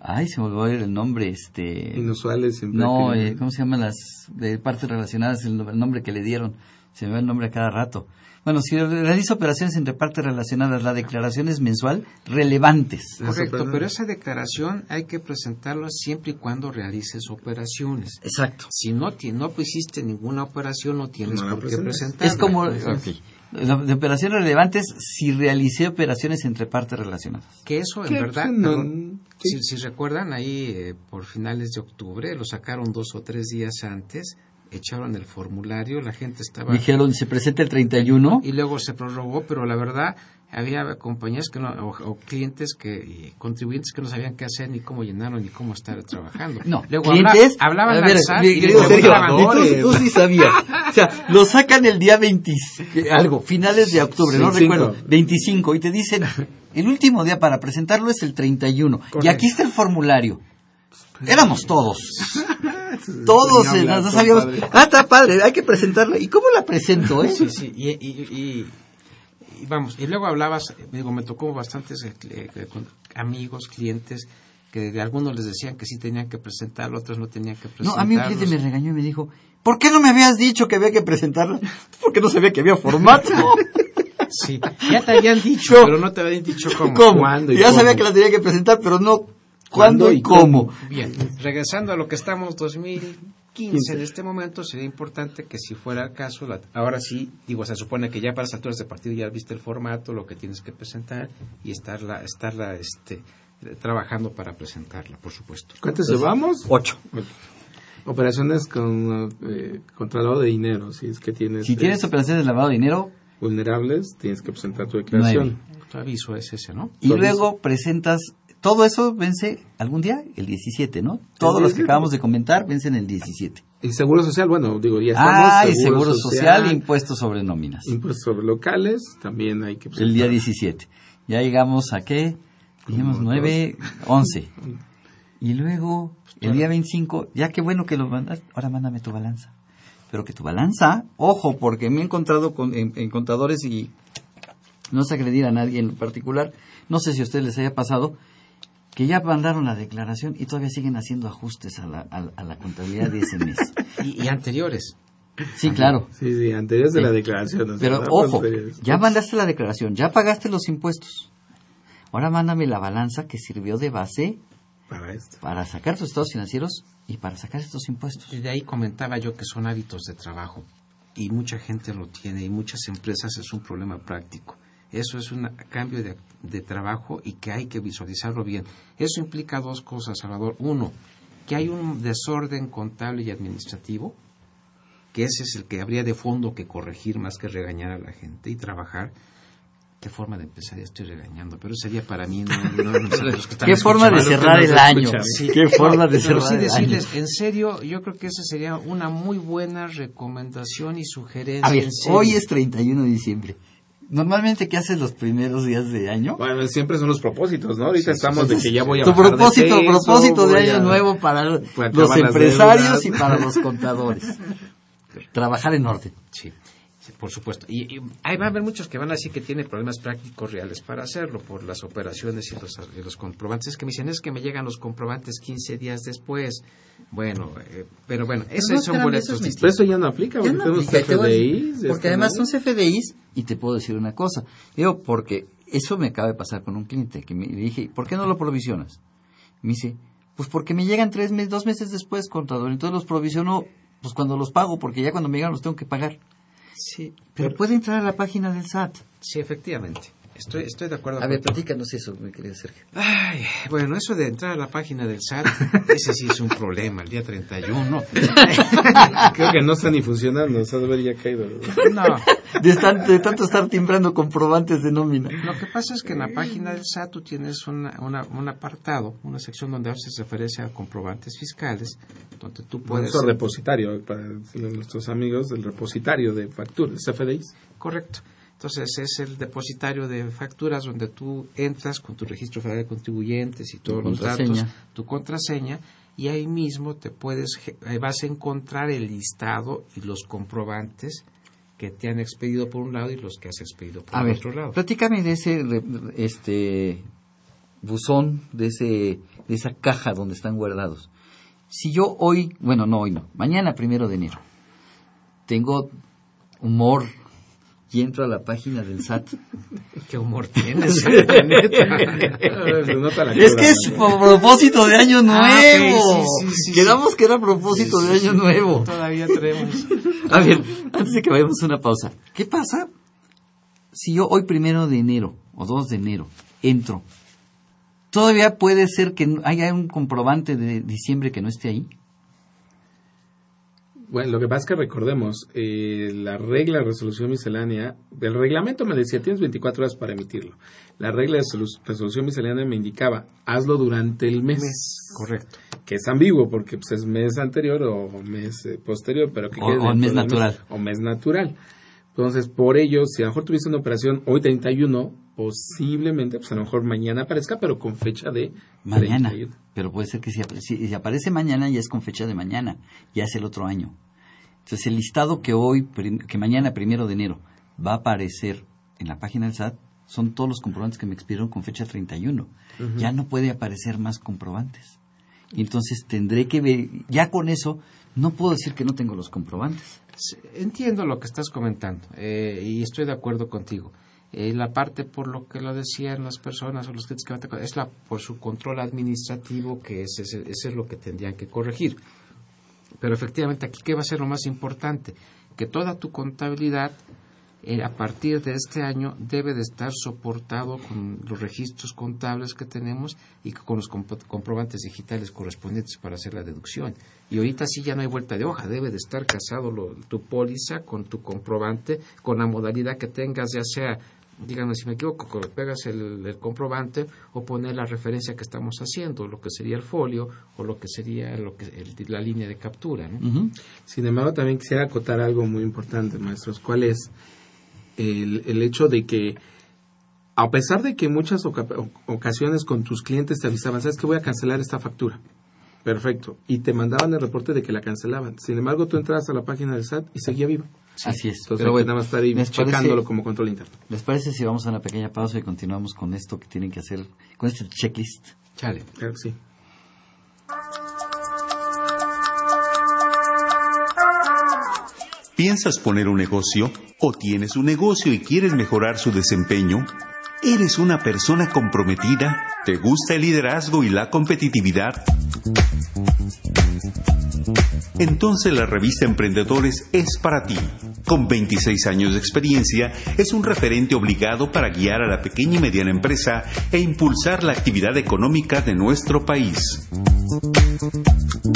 ay, se me olvidó el nombre, este. Inusuales. No, eh, ¿cómo se llaman las de partes relacionadas? el nombre que le dieron, se me va el nombre a cada rato. Bueno, si realiza operaciones entre partes relacionadas, la declaración es mensual relevantes. Correcto, pero esa declaración hay que presentarla siempre y cuando realices operaciones. Exacto. Si no, no hiciste ninguna operación, no tienes por qué presentarla. Es como... De operaciones relevantes si realicé operaciones entre partes relacionadas. Que eso, en verdad, si, recuerdan, ahí eh, por finales de octubre lo sacaron dos o tres días antes echaron el formulario, la gente estaba... Dijeron, se presenta el 31. Y luego se prorrogó, pero la verdad había compañías que no, o, clientes que y contribuyentes que no sabían qué hacer ni cómo llenarlo ni cómo estar trabajando. No, luego clientes hablaban ver, y tú, sí sabías. O sea, lo sacan el día 20 algo, finales de octubre, no recuerdo, 25 y te dicen el último día para presentarlo es el 31 y aquí está el formulario. Éramos todos. Todos no sabíamos. Ah, está padre, hay que presentarla. ¿Y cómo la presento, eh? Sí, sí. Y, vamos, y luego hablabas, digo, me tocó bastantes eh, eh, amigos, clientes, que de algunos les decían que sí tenían que presentarlo, otros no tenían que presentarlo. No, a mí un cliente me regañó y me dijo, ¿por qué no me habías dicho que había que presentarla? [LAUGHS] Porque no sabía que había formato. [LAUGHS] Sí, ya te habían dicho, pero no te habían dicho cómo. ¿Cómo? ya sabía que la tenía que presentar, pero no ¿Cuándo y cómo? Bien, regresando a lo que estamos 2015 en este momento, sería importante que si fuera el caso, ahora sí, digo, se supone que ya para las alturas de partido ya viste el formato, lo que tienes que presentar y estarla, estarla este, trabajando para presentarla, por supuesto. ¿Cuántos llevamos? Ocho. Operaciones con eh, contra lavado de dinero, si es que tienes... Si tienes operaciones de lavado de dinero... Vulnerables, tienes que presentar tu declaración. Tu aviso es ese, ¿no? Y luego presentas todo eso vence algún día, el 17, ¿no? Todos los que acabamos de comentar vencen el 17. Y seguro social, bueno, digo, ya estamos. Ah, y seguro social, impuestos sobre nóminas. Impuestos sobre locales, también hay que presentar. El día 17. Ya llegamos a qué? Dijimos 9, 11. Y luego, el día 25, ya qué bueno que lo mandas, ahora mándame tu balanza. Pero que tu balanza, ojo, porque me he encontrado con, en, contadores y no sé agredir a nadie en particular, no sé si a ustedes les haya pasado, que ya mandaron la declaración y todavía siguen haciendo ajustes a la, a, la contabilidad de ese mes. [LAUGHS] y, anteriores. Sí, claro. Sí, sí, anteriores de la declaración. Pero ojo, ya mandaste la declaración, ya pagaste los impuestos. Ahora mándame la balanza que sirvió de base para, esto. para sacar tus estados financieros y para sacar estos impuestos. Y de ahí comentaba yo que son hábitos de trabajo y mucha gente lo tiene y muchas empresas es un problema práctico. Eso es un cambio de, trabajo y que hay que visualizarlo bien. Eso implica dos cosas, Salvador. Uno, que hay un desorden contable y administrativo, que ese es el que habría de fondo que corregir más que regañar a la gente y trabajar qué forma de empezar, ya estoy regañando, pero sería para mí no, [LAUGHS] ¿Qué forma de cerrar el año? ¿Qué forma de cerrar el año? En serio, yo creo que esa sería una muy buena recomendación y sugerencia. A ver, hoy es 31 de diciembre. Normalmente, ¿qué haces los primeros días de año? Bueno, siempre son los propósitos, ¿no? Ahorita estamos de que ya voy a Tu propósito, de propósito de año nuevo para los empresarios y para los contadores. [LAUGHS] Trabajar en orden. Sí por supuesto. Y, hay, va a haber muchos que van a decir que tienen problemas prácticos reales para hacerlo por las operaciones y los, los comprobantes. que me dicen, es que me llegan los comprobantes 15 días después. Bueno, eh, pero bueno, esos son boletos distintos. eso ya no aplica, porque tenemos CFDIs. Porque además son CFDIs, y te puedo decir una cosa. Digo, porque eso me acaba de pasar con un cliente, que me dije, ¿por qué no lo provisionas? Me dice, pues porque me llegan tres meses, dos meses después, contador. Entonces los provisiono, pues cuando los pago, porque ya cuando me llegan los tengo que pagar. Sí. Pero, puede entrar a la página del SAT. Sí, efectivamente. Estoy, estoy de acuerdo. A ver, platícanos eso, mi querido Sergio. Ay, bueno, eso de entrar a la página del SAT, [LAUGHS] ese sí es un problema, el día 31. [LAUGHS] [LAUGHS] Creo que no está ni funcionando, o sea, debería caído. No. De, de, tanto estar timbrando comprobantes de nómina. Lo que pasa es que en la página del SAT tú tienes una, un apartado, una sección donde haces referencia a comprobantes fiscales, donde tú puedes... Un repositorio, para nuestros amigos, del repositorio de facturas, CFDIs. Correcto. Entonces es el depositario de facturas donde tú entras con tu registro federal de contribuyentes y todos los datos, tu contraseña, y ahí mismo te puedes, vas a encontrar el listado y los comprobantes que te han expedido por un lado y los que has expedido por el otro lado. Platícame de ese este buzón, de ese de esa caja donde están guardados. Si yo hoy, bueno, no hoy no, mañana primero de enero, tengo humor y entro a la página del SAT. [LAUGHS] Qué humor tienes, [LAUGHS] Es que es propósito de Año ah, Nuevo. Quedamos que era propósito de Año Nuevo. Todavía tenemos. A ver, antes de que vayamos a una pausa. ¿Qué pasa si yo hoy primero de enero o 2 de enero entro? ¿Todavía puede ser que haya un comprobante de diciembre que no esté ahí? Bueno, lo que pasa es que recordemos, eh, la regla de resolución miscelánea, el reglamento me decía, tienes 24 horas para emitirlo. La regla de resolución miscelánea me indicaba, hazlo durante el mes. Correcto. Que es ambiguo, porque pues, es mes anterior o mes eh, posterior, pero que o, mes natural. o mes natural. Entonces, por ello, si a lo mejor tuviste una operación hoy 31, posiblemente, pues a lo mejor mañana aparezca, pero con fecha de mañana. Pero puede ser que si, si, aparece mañana ya es con fecha de mañana, ya es el otro año. Entonces, el listado que hoy, que mañana, primero de enero, va a aparecer en la página del SAT son todos los comprobantes que me expidieron con fecha 31. Ya no puede aparecer más comprobantes. Y entonces tendré que ver, ya con eso, no puedo decir que no tengo los comprobantes. Entiendo lo que estás comentando eh, y estoy de acuerdo contigo. La parte por lo que lo decían las personas o los que es la por su control administrativo que ese, ese es lo que tendrían que corregir. Pero efectivamente, aquí, ¿qué va a ser lo más importante? Que toda tu contabilidad eh, a partir de este año debe de estar soportado con los registros contables que tenemos y con los comprobantes digitales correspondientes para hacer la deducción. Y ahorita sí ya no hay vuelta de hoja, debe de estar casado tu póliza con tu comprobante, con la modalidad que tengas, ya sea díganme si me equivoco, que pegas el, comprobante o poner la referencia que estamos haciendo, lo que sería el folio o lo que sería lo que, la línea de captura. Sin embargo, también quisiera acotar algo muy importante, maestros, cuál es el, el hecho de que a pesar de que muchas ocasiones con tus clientes te avisaban, sabes que voy a cancelar esta factura. Perfecto. Y te mandaban el reporte de que la cancelaban. Sin embargo, tú entrabas a la página del SAT y seguía viva. Así es. Entonces, Pero nada más estar ahí checándolo como control interno. ¿Les parece si vamos a una pequeña pausa y continuamos con esto que tienen que hacer, con este checklist? Chale. Claro que sí. ¿Piensas poner un negocio? ¿O tienes un negocio y quieres mejorar su desempeño? ¿Eres una persona comprometida? ¿Te gusta el liderazgo y la competitividad? Entonces la revista Emprendedores es para ti. Con 26 años de experiencia, es un referente obligado para guiar a la pequeña y mediana empresa e impulsar la actividad económica de nuestro país.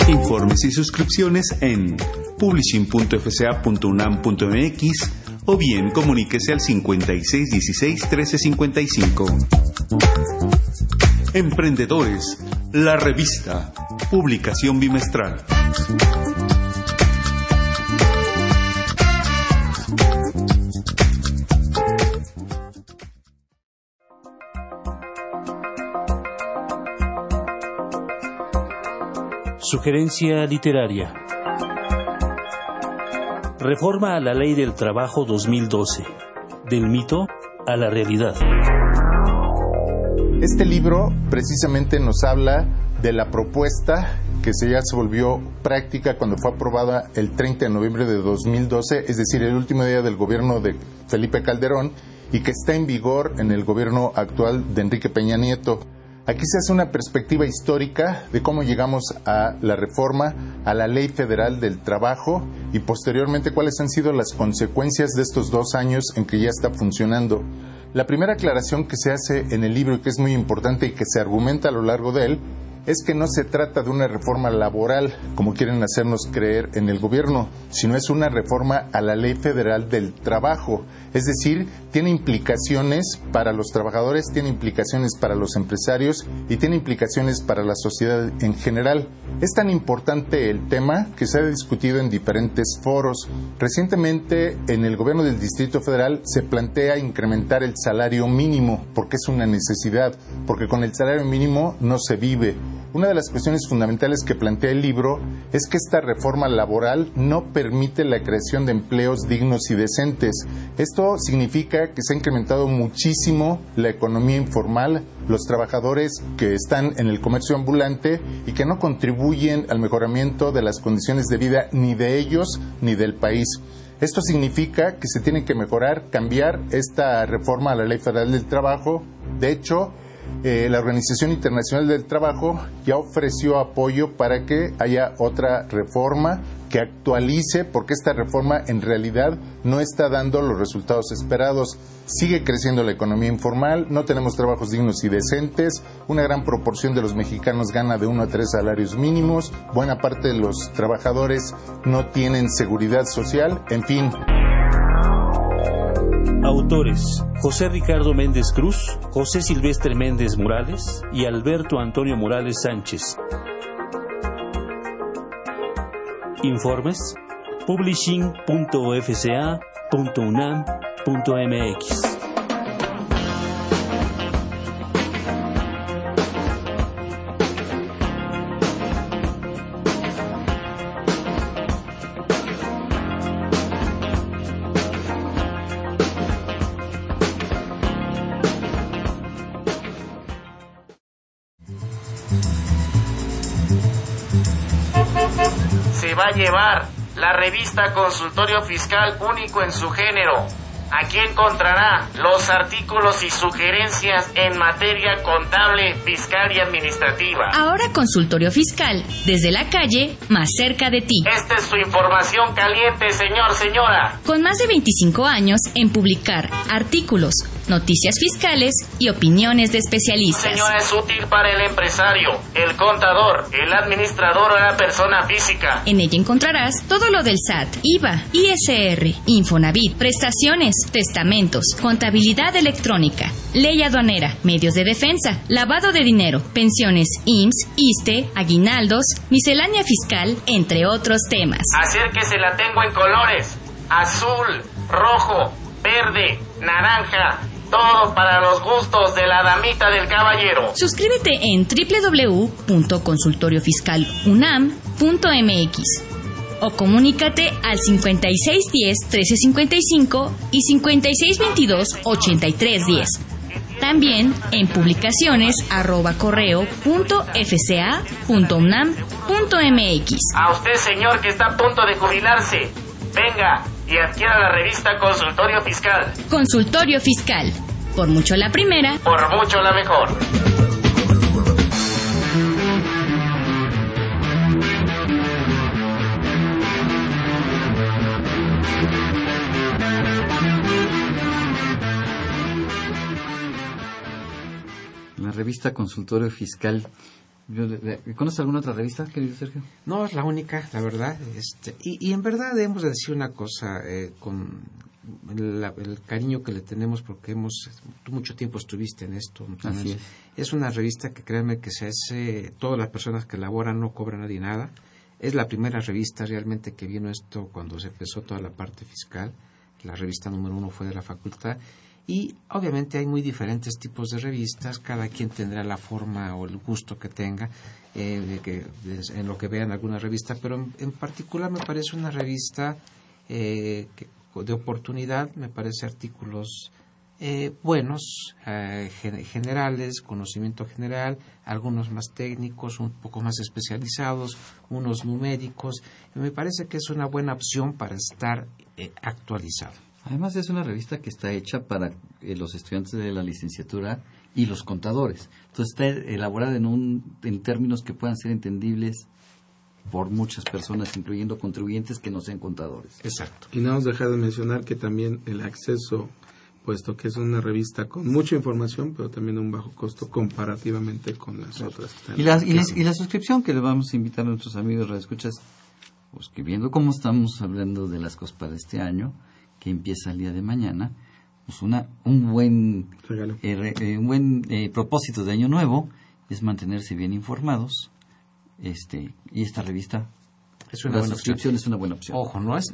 Informes y suscripciones en publishing.fca.unam.mx o bien comuníquese al 5616-1355. Emprendedores, la revista, publicación bimestral. Sugerencia literaria. Reforma a la Ley del Trabajo 2012. Del mito a la realidad. Este libro precisamente nos habla de la propuesta que se ya se volvió práctica cuando fue aprobada el 30 de noviembre de 2012, es decir, el último día del gobierno de Felipe Calderón y que está en vigor en el gobierno actual de Enrique Peña Nieto. Aquí se hace una perspectiva histórica de cómo llegamos a la reforma, a la ley federal del trabajo y posteriormente cuáles han sido las consecuencias de estos dos años en que ya está funcionando. La primera aclaración que se hace en el libro y que es muy importante y que se argumenta a lo largo de él es que no se trata de una reforma laboral, como quieren hacernos creer en el gobierno, sino es una reforma a la ley federal del trabajo. Es decir, tiene implicaciones para los trabajadores, tiene implicaciones para los empresarios y tiene implicaciones para la sociedad en general. Es tan importante el tema que se ha discutido en diferentes foros. Recientemente, en el gobierno del Distrito Federal se plantea incrementar el salario mínimo, porque es una necesidad, porque con el salario mínimo no se vive. Una de las cuestiones fundamentales que plantea el libro es que esta reforma laboral no permite la creación de empleos dignos y decentes. Esto significa que se ha incrementado muchísimo la economía informal, los trabajadores que están en el comercio ambulante y que no contribuyen al mejoramiento de las condiciones de vida ni de ellos ni del país. Esto significa que se tiene que mejorar, cambiar esta reforma a la Ley Federal del Trabajo. De hecho, eh, la Organización Internacional del Trabajo ya ofreció apoyo para que haya otra reforma que actualice, porque esta reforma en realidad no está dando los resultados esperados. Sigue creciendo la economía informal, no tenemos trabajos dignos y decentes, una gran proporción de los mexicanos gana de uno a tres salarios mínimos, buena parte de los trabajadores no tienen seguridad social, en fin. Autores: José Ricardo Méndez Cruz, José Silvestre Méndez Morales y Alberto Antonio Morales Sánchez. Informes: publishing.fca.unam.mx. llevar la revista Consultorio Fiscal único en su género. Aquí encontrará los artículos y sugerencias en materia contable, fiscal y administrativa. Ahora Consultorio Fiscal, desde la calle, más cerca de ti. Esta es su información caliente, señor, señora. Con más de 25 años en publicar artículos, noticias fiscales y opiniones de especialistas. Señora, es útil para el empresario, el contador, el administrador o la persona física. En ella encontrarás todo lo del SAT, IVA, ISR, Infonavit, prestaciones, testamentos, contabilidad electrónica, ley aduanera, medios de defensa, lavado de dinero, pensiones IMSS, ISTE, aguinaldos, miscelánea fiscal, entre otros temas. Acérquese, la tengo en colores: azul, rojo, verde, naranja. Todo para los gustos de la damita del caballero. Suscríbete en www.consultoriofiscalunam.mx o comunícate al 5610-1355 y 5622-8310. También en publicaciones arroba correo punto fca punto unam punto mx. A usted, señor, que está a punto de jubilarse, venga y adquiera la revista Consultorio Fiscal. Consultorio Fiscal. Por mucho la primera. Por mucho la mejor. La revista Consultorio Fiscal. ¿Conoces alguna otra revista, querido Sergio? No, es la única, la verdad. Este, y, y en verdad debemos de decir una cosa, eh, con, el cariño que le tenemos porque hemos tú mucho tiempo estuviste en esto Así es. es una revista que créanme que se hace todas las personas que laboran no cobran nadie nada es la primera revista realmente que vino esto cuando se empezó toda la parte fiscal la revista número uno fue de la facultad y obviamente hay muy diferentes tipos de revistas, cada quien tendrá la forma o el gusto que tenga eh, que, en lo que vea en alguna revista, pero en, particular me parece una revista eh, de oportunidad, me parece artículos eh, buenos, generales, conocimiento general, algunos más técnicos, un poco más especializados, unos numéricos. Me parece que es una buena opción para estar actualizado. Además es una revista que está hecha para eh, los estudiantes de la licenciatura y los contadores. Entonces está elaborada en, un, en términos que puedan ser entendibles por muchas personas, incluyendo contribuyentes que no sean contadores. Exacto. Y no nos dejar de mencionar que también el acceso, puesto que es una revista con mucha información, pero también a un bajo costo comparativamente con las otras. y, la, y, la suscripción que le vamos a invitar a nuestros amigos escuchas, pues que viendo cómo estamos hablando de las cosas para este año, que empieza el día de mañana, pues una, un buen, eh, eh, un buen eh, propósito de año nuevo es mantenerse bien informados este y esta revista es una buena suscripción es una buena opción. Ojo, no es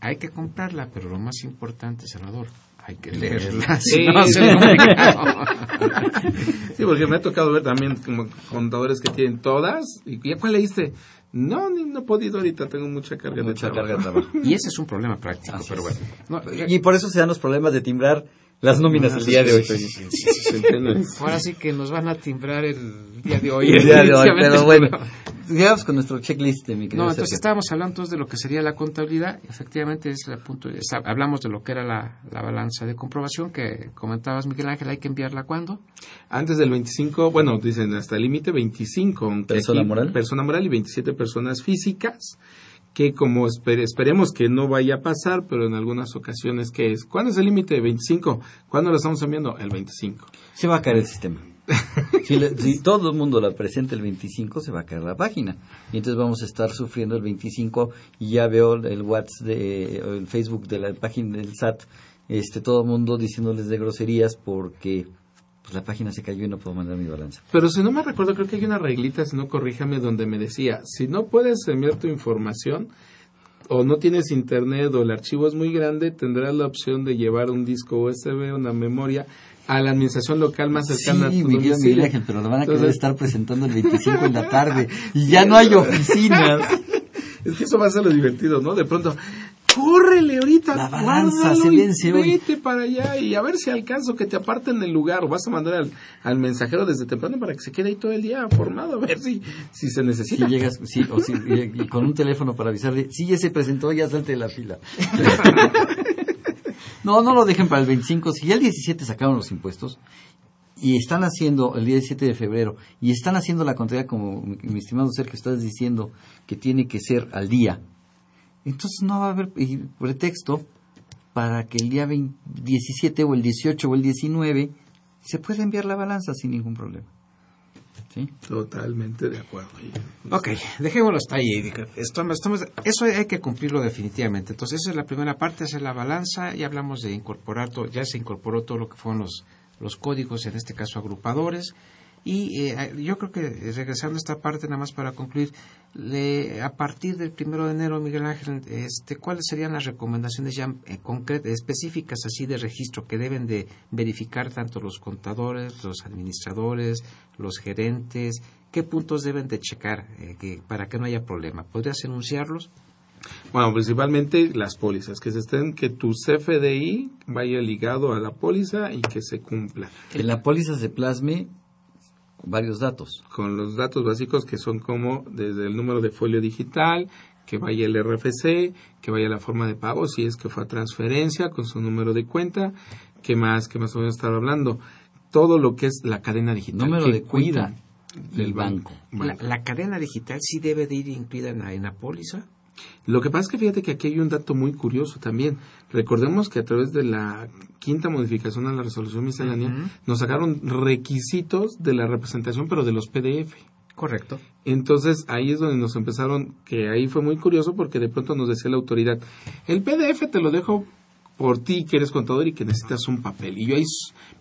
hay que comprarla, pero lo más importante, Salvador, hay que leerla. Sí, no sí. [LAUGHS] sí, porque me ha tocado ver también como contadores que tienen todas. ¿Y cuál leíste? No, ni, no he podido ahorita, tengo mucha carga mucha de carga de trabajo. Y ese es un [LAUGHS] problema práctico, pero bueno. y por eso se dan los problemas de timbrar las nóminas el día de hoy. [LAUGHS] Ahora sí que nos van a timbrar el día de hoy. El día de hoy, pero bueno. Digamos con nuestro checklist, mi No, entonces estábamos hablando de lo que sería la contabilidad. Efectivamente, es el punto. hablamos de lo que era la, balanza de comprobación que comentabas, Miguel Ángel. ¿Hay que enviarla cuándo? Antes del 25, bueno, dicen hasta el límite 25. Persona moral. Persona moral y 27 personas físicas que como esperemos que no vaya a pasar, pero en algunas ocasiones que es, ¿cuándo es el límite? de 25. ¿Cuándo lo estamos enviando? El 25. Se va a caer el sistema. [LAUGHS] si, todo el mundo la presenta el 25, se va a caer la página. Y entonces vamos a estar sufriendo el 25 y ya veo el WhatsApp, de, el Facebook de la página del SAT, este, todo el mundo diciéndoles de groserías porque pues la página se cayó y no puedo mandar mi balanza. Pero si no me recuerdo, creo que hay una reglita, si no corríjame, donde me decía, si no puedes enviar tu información o no tienes internet o el archivo es muy grande, tendrás la opción de llevar un disco USB, una memoria a la administración local más cercana sí, a tu Miguel, pero lo van a querer estar presentando el 25 en la [LAUGHS] tarde y ya no hay oficinas. [LAUGHS] es que eso va a ser lo divertido, ¿no? De pronto, córrele ahorita, la balanza se vence vete para allá y a ver si alcanzo que te aparten el lugar o vas a mandar al, al, mensajero desde temprano para que se quede ahí todo el día formado a ver si, si se necesita. Si llegas, sí, o si, y, con un teléfono para avisarle, sí, ya se presentó, ya salte de la fila. [LAUGHS] no, no lo dejen para el 25, si ya el 17 sacaron los impuestos, y están haciendo el 17 de febrero y están haciendo la contabilidad como mi, estimado Sergio estás diciendo que tiene que ser al día entonces no va a haber pretexto para que el día 17 o el 18 o el 19 se pueda enviar la balanza sin ningún problema. ¿Sí? Totalmente de acuerdo. Ok, dejémoslo hasta ahí. Estamos, eso hay que cumplirlo definitivamente. Entonces, esa es la primera parte, esa es la balanza. Ya hablamos de incorporar, todo, ya se incorporó todo lo que fueron los, los códigos, en este caso agrupadores. Y eh, yo creo que eh, regresando a esta parte, nada más para concluir, a partir del primero de enero, Miguel Ángel, este, ¿cuáles serían las recomendaciones ya eh, concretas, específicas así de registro que deben de verificar tanto los contadores, los administradores, los gerentes? ¿Qué puntos deben de checar para que no haya problema? ¿Podrías enunciarlos? Bueno, principalmente las pólizas, que se estén, que tu CFDI vaya ligado a la póliza y que se cumpla. Que la póliza se plasme varios datos. Con los datos básicos que son como desde el número de folio digital, que vaya el RFC, que vaya la forma de pago, si es que fue a transferencia con su número de cuenta, que más, que más o menos estar hablando. Todo lo que es la cadena digital. Número de cuida del banco. La, cadena digital sí debe de ir incluida en la, en la póliza. Lo que pasa es que fíjate que aquí hay un dato muy curioso también. Recordemos que a través de la quinta modificación a la resolución miscelánea nos sacaron requisitos de la representación, pero de los PDF. Correcto. Entonces ahí es donde nos empezaron, que ahí fue muy curioso porque de pronto nos decía la autoridad, el PDF te lo dejo por ti que eres contador y que necesitas un papel. Y yo ahí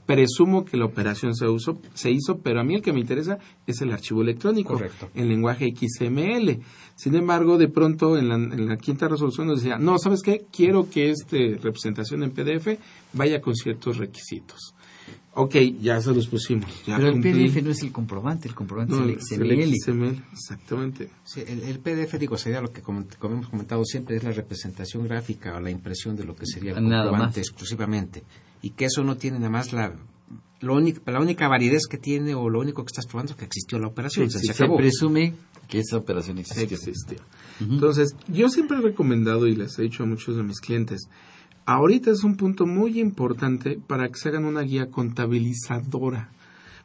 presumo que la operación se, usó, se hizo, pero a mí el que me interesa es el archivo electrónico Correcto. en lenguaje XML. Sin embargo, de pronto en la, en la quinta resolución nos decía, no, ¿sabes qué? Quiero que esta representación en PDF vaya con ciertos requisitos. Ok, ya se los pusimos. Ya Pero el cumplí. PDF no es el comprobante, el comprobante No, es el XML. XML, exactamente. Sí, el, el PDF, digo, sería lo que como, como hemos comentado siempre, es la representación gráfica o la impresión de lo que sería el Nada comprobante más. exclusivamente. Y que eso no tiene nada más la, lo único- la única validez que tiene o lo único que estás probando es que existió la operación. Sí, se sí, Se presume que esa operación existió. Entonces, yo siempre he recomendado y les he dicho a muchos de mis clientes, ahorita es un punto muy importante para que se hagan una guía contabilizadora,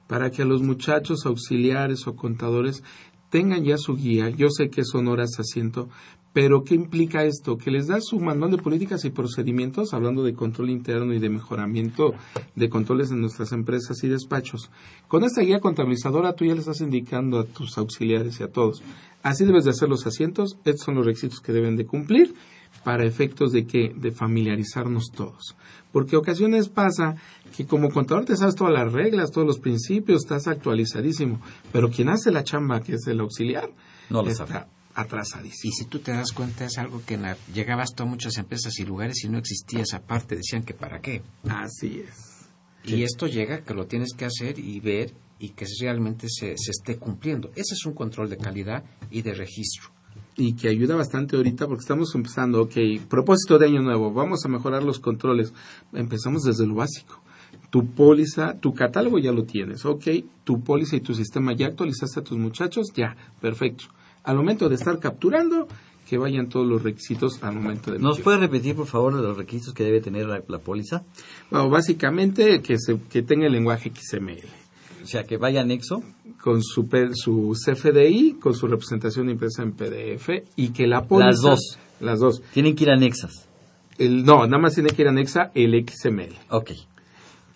para que a los muchachos auxiliares o contadores tengan ya su guía. Yo sé que son horas asiento, pero ¿qué implica esto? Que les da su manual de políticas y procedimientos, hablando de control interno y de mejoramiento de controles en nuestras empresas y despachos. Con esta guía contabilizadora tú ya le estás indicando a tus auxiliares y a todos, así debes de hacer los asientos, estos son los requisitos que deben de cumplir para efectos de que de familiarizarnos todos. Porque ocasiones pasa que como contador te sabes todas las reglas, todos los principios, estás actualizadísimo, pero quien hace la chamba, que es el auxiliar, No lo está sabe. atrasadísimo. Y si tú te das cuenta, es algo que la- llegabas tú a muchas empresas y lugares y no existía esa parte, decían que para qué. Así es. Y esto llega que lo tienes que hacer y ver y que realmente se, se esté cumpliendo. Ese es un control de calidad y de registro. Y que ayuda bastante ahorita porque estamos empezando, ok, propósito de año nuevo, vamos a mejorar los controles. Empezamos desde lo básico. Tu póliza, tu catálogo ya lo tienes, ok, tu póliza y tu sistema ya actualizaste a tus muchachos, ya, perfecto. Al momento de estar capturando, que vayan todos los requisitos al momento de ¿Nos puede repetir, por favor, los requisitos que debe tener la, la póliza? Bueno, básicamente que, se, que tenga el lenguaje XML. O sea, que vaya anexo. con su, su CFDI, con su representación impresa en PDF y que la póliza... Las dos. Las dos. Tienen que ir anexas. El, no, nada más tiene que ir anexa el XML. Ok.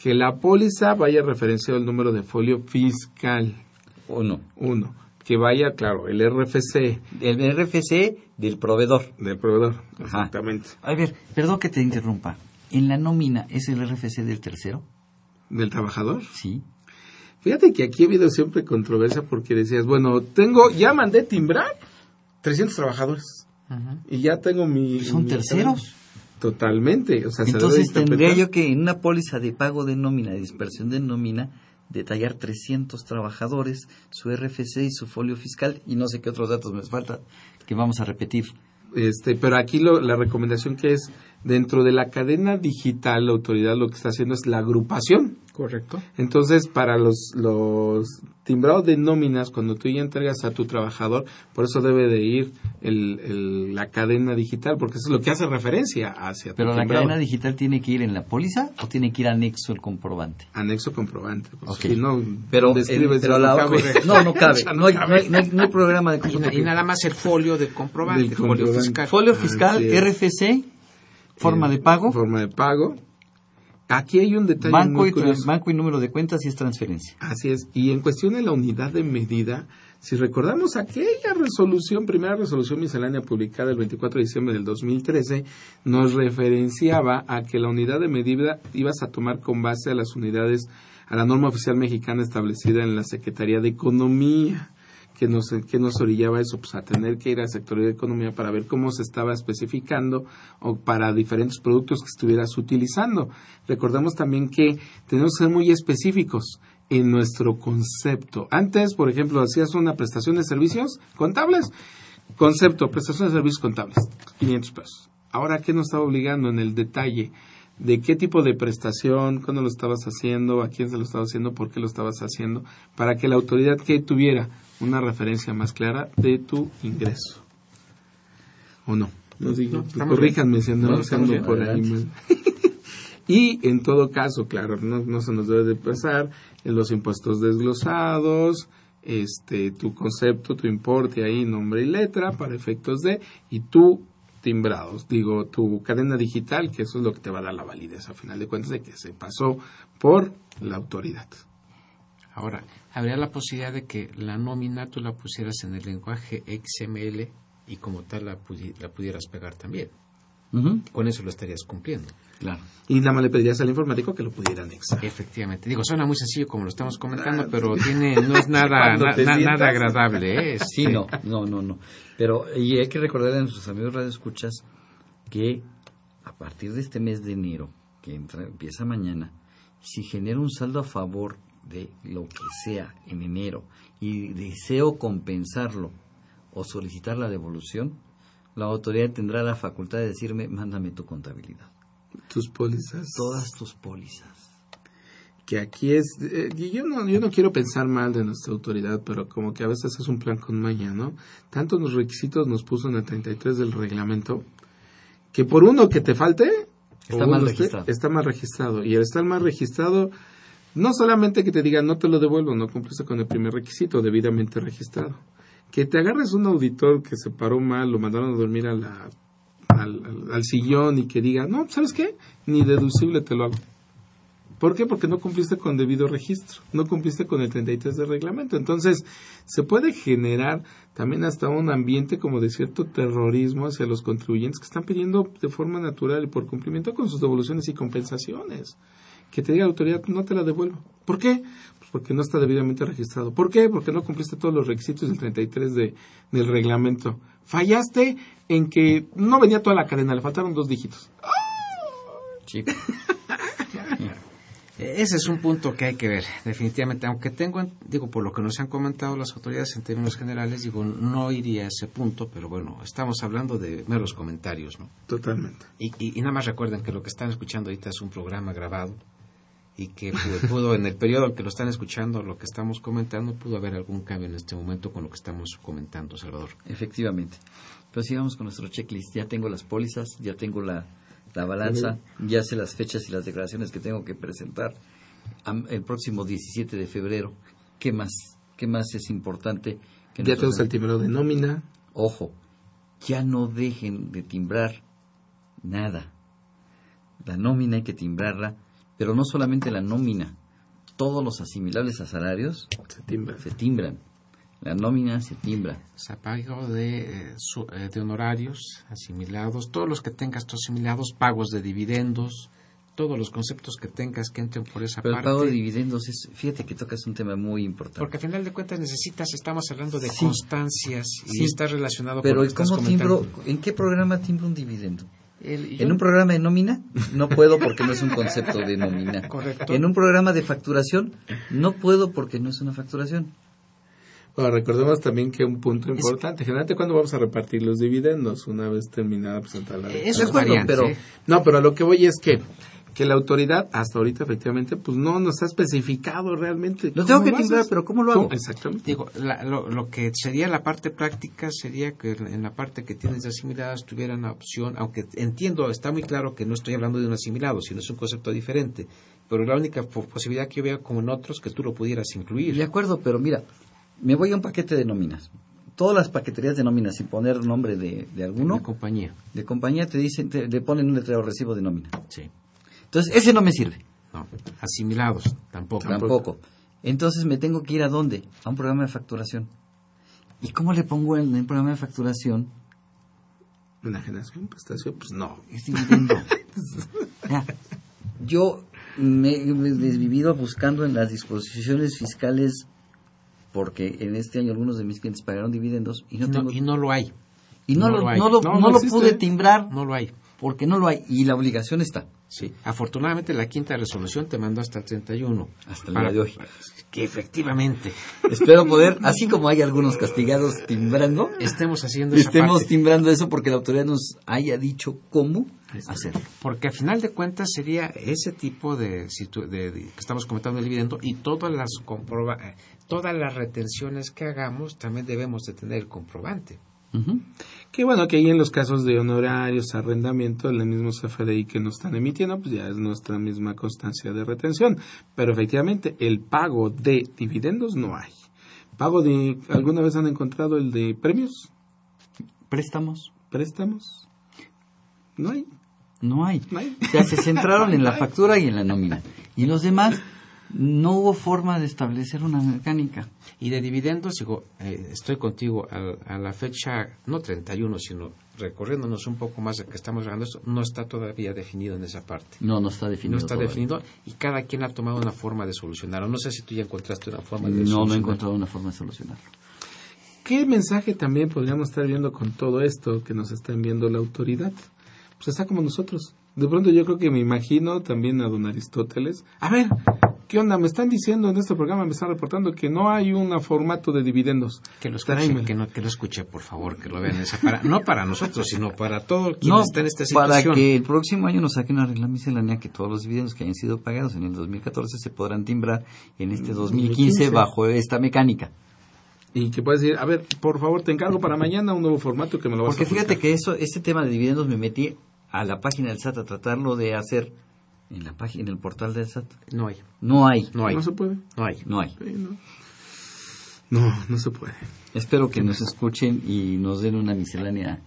Que la póliza vaya referenciado al número de folio fiscal. ¿O no? Uno. Que vaya, claro, el RFC El RFC del proveedor. del proveedor. Ajá. Exactamente. A ver, perdón que te interrumpa. ¿En la nómina es el RFC del tercero? Del trabajador. Sí. Fíjate que aquí ha habido siempre controversia porque decías, bueno, tengo, ya mandé timbrar 300 trabajadores. Y ya tengo mi... ¿Son mi- terceros? Totalmente. O sea, se debe Entonces tendría yo que en una póliza de pago de nómina, de dispersión de nómina, detallar 300 trabajadores, su RFC y su folio fiscal y no sé qué otros datos me faltan que vamos a repetir. Este, pero aquí lo- la recomendación que es dentro de la cadena digital, la autoridad lo que está haciendo es la agrupación. Correcto. Entonces, para los, los timbrados de nóminas, cuando tú ya entregas a tu trabajador, por eso debe de ir el, el- la cadena digital, porque eso es lo que hace referencia hacia tu Pero la timbrado. cadena digital tiene que ir en la póliza o tiene que ir anexo el comprobante. Anexo comprobante. Pues, Ok. si no, Pero, describes el- pero la no cabe. no, no cabe. [LAUGHS] No hay, no hay- no hay- no hay programa de comprobante. y nada más el folio de comprobante, Del folio comprobante. fiscal. Folio fiscal. RFC, forma Eh, de pago, Forma de pago. Aquí hay un detalle banco muy y, curioso. banco y número de cuentas y es transferencia. Así es. Y en cuestión de la unidad de medida, si recordamos aquella resolución, primera resolución miscelánea publicada el 24 de diciembre del 2013, nos referenciaba a que la unidad de medida ibas a tomar con base a las unidades, a la norma oficial mexicana establecida en la Secretaría de Economía. Que nos, que nos orillaba eso, pues a tener que ir al sector de economía para ver cómo se estaba especificando o para diferentes productos que estuvieras utilizando. Recordamos también que tenemos que ser muy específicos en nuestro concepto. Antes, por ejemplo, hacías una prestación de servicios contables, concepto, prestación de servicios contables, 500 pesos. Ahora, ¿qué nos estaba obligando en el detalle? de qué tipo de prestación, cuándo lo estabas haciendo, a quién se lo estaba haciendo, por qué lo estabas haciendo, para que la autoridad que tuviera una referencia más clara de tu ingreso. ¿O no? No digo, No, estamos corríjanme si No, estamos por ahí [LAUGHS] y en todo caso, claro, no, no se nos debe de pasar en los impuestos desglosados, este, tu concepto, tu importe ahí, nombre y letra para efectos de, y tu timbrados, digo, tu cadena digital, que eso es lo que te va a dar la validez a final de cuentas de que se pasó por la autoridad. Ahora, habría la posibilidad de que la nómina tú la pusieras en el lenguaje XML y como tal la, pudi- la pudieras pegar también. Ujú. Con eso lo estarías cumpliendo. Claro. Y nada más le pedirías al informático que lo pudiera anexar. Efectivamente. Digo, suena muy sencillo como lo estamos comentando, pero tiene no es [LAUGHS] nada na- na- nada agradable. ¿eh? Sí, no, no, no, no. Pero y hay que recordar a nuestros amigos radioescuchas que a partir de este mes de enero, que entra, empieza mañana, si genera un saldo a favor de lo que sea en enero y deseo compensarlo o solicitar la devolución, la autoridad tendrá la facultad de decirme, mándame tu contabilidad. Tus pólizas. Todas tus pólizas. que aquí es eh, yo no yo no quiero pensar mal de nuestra autoridad pero como que a veces es un plan con maña no tantos los requisitos nos puso en el 33 del reglamento que por uno que te falte Está mal registrado. está mal registrado y al estar mal registrado no solamente que te digan no te lo devuelvo no cumpliste con el primer requisito debidamente registrado que te agarres un auditor que se paró mal lo mandaron a dormir al- al sillón y que diga no sabes qué ni deducible te lo hago ¿Por qué? Porque no cumpliste con debido registro, no cumpliste con el 33 del reglamento. Entonces, se puede generar también hasta un ambiente como de cierto terrorismo hacia los contribuyentes que están pidiendo de forma natural y por cumplimiento con sus devoluciones y compensaciones. Que te diga la autoridad, no te la devuelvo. ¿Por qué? Pues porque no está debidamente registrado. ¿Por qué? Porque no cumpliste todos los requisitos del 33 de, del reglamento. Fallaste en que no venía toda la cadena, le faltaron dos dígitos. Sí. [LAUGHS] Ese es un punto que hay que ver, definitivamente. Aunque tengo, en- digo, por lo que nos han comentado las autoridades en términos generales, digo, no iría a ese punto, pero bueno, estamos hablando de meros comentarios, ¿no? Totalmente. Y, y- y nada más recuerden que lo que están escuchando ahorita es un programa grabado y que pudo, pudo, en el periodo en que lo están escuchando, lo que estamos comentando, pudo haber algún cambio en este momento con lo que estamos comentando, Salvador. Efectivamente. Pero sigamos con nuestro checklist. Ya tengo las pólizas, ya tengo la, la balanza, ya sé las fechas y las declaraciones que tengo que presentar el próximo 17 de febrero. ¿Qué más? ¿Qué más es importante? Que Ya tenemos el timbrado de nómina. Ojo, ya no dejen de timbrar nada. La nómina hay que timbrarla, pero no solamente la nómina. Todos los asimilables a salarios Se timbra. se timbran. La nómina se timbra. O sea, pago de, eh, su- eh, de honorarios asimilados, todos los que tengas tú asimilados, pagos de dividendos, todos los conceptos que tengas que entren por esa Pero el pago de dividendos es, fíjate que tocas un tema muy importante. Porque al final de cuentas necesitas, estamos hablando de Sí. constancias y Sí. está relacionado Pero con ¿y lo que estás timbro? ¿En qué programa timbro un dividendo? El- yo- En un programa de nómina no puedo porque no es un concepto de nómina. Correcto. En un programa de facturación no puedo porque no es una facturación. Bueno, recordemos también que un punto importante, generalmente cuando vamos a repartir los dividendos una vez terminada presentar la Eso De es acuerdo, variante, pero. No, pero a lo que voy es que que la autoridad hasta ahorita efectivamente pues no nos ha especificado realmente. Lo tengo que timbrar, pero ¿cómo lo hago? Exactamente. Digo, la- lo, lo que sería la parte práctica sería que en la parte que tienes de asimiladas tuvieran la opción, aunque entiendo, está muy claro que no estoy hablando de un asimilado, sino es un concepto diferente, pero la única po- posibilidad que yo veo como en otros que tú lo pudieras incluir. De acuerdo, pero mira, me voy a un paquete de nóminas. Todas las paqueterías de nóminas, sin poner nombre de, de alguno, Una compañía. de compañía, te dicen, te, le ponen un letrero recibo de nómina. Sí. Entonces, ese no me sirve. No. Asimilados, tampoco. Tampoco. Entonces, ¿me tengo que ir a dónde? A un programa de facturación. ¿Y cómo le pongo en el programa de facturación? Enajenación, prestación, pues no. Es. [LAUGHS] Ya. Yo me he desvivido buscando en las disposiciones fiscales porque en este año algunos de mis clientes pagaron dividendos y no, No, tengo y no lo hay. y no, no lo, lo hay. no lo, No, no no lo existe. pude timbrar No lo hay. porque no lo hay y la obligación está. Sí. Afortunadamente la quinta resolución te mandó hasta el 31. Hasta el día de hoy. Que efectivamente Espero poder, así como hay algunos castigados timbrando, estemos haciendo estemos timbrando eso porque la autoridad nos haya dicho cómo hacerlo. Porque a final de cuentas sería ese tipo de, situ- de- de- que estamos comentando el dividendo y todas las comproba- eh, todas las retenciones que hagamos también debemos de tener el comprobante. Que bueno, que ahí en los casos de honorarios, arrendamiento, el mismo CFDI que nos están emitiendo, pues ya es nuestra misma constancia de retención. Pero efectivamente, el pago de dividendos no hay. ¿Pago de, alguna vez han encontrado el de premios? Préstamos. ¿Préstamos? No hay. No hay. No hay. O sea, se centraron [LAUGHS] en la factura y en la nómina. Y los demás, no hubo forma de establecer una mecánica. Y de dividendos, digo, eh, estoy contigo a, a, la fecha, no 31, sino recorriéndonos un poco más de que estamos hablando esto, no está todavía definido en esa parte. No, no está definido. No está todavía. definido y cada quien ha tomado una forma de solucionarlo. No sé si tú ya encontraste una forma de No, solucionarlo. no he encontrado una forma de solucionarlo. ¿Qué mensaje también podríamos estar viendo con todo esto que nos está enviando la autoridad? Pues está como nosotros. De pronto yo creo que me imagino también a don Aristóteles. A ver, ¿qué onda? Me están diciendo en este programa, me están reportando que no hay un formato de dividendos. Que lo escuche, Tráemelo. que, no, que lo escuche, por favor, que lo vean. Esa para, no para nosotros, sino para todo quien No, está en esta para situación. que el próximo año nos saquen una regla miscelánea que todos los dividendos que hayan sido pagados en el 2014 se podrán timbrar en este 2015 2015. bajo esta mecánica. Y que puedes decir, a ver, por favor, te encargo para mañana un nuevo formato que me lo vas Porque a fíjate que eso, este tema de dividendos me metí a la página del SAT a tratarlo de hacer en la página, en el portal del SAT. No hay, No hay, no hay, No se puede. no hay. no hay. Sí, no. No, no se puede. Espero que nos escuchen y nos den una miscelánea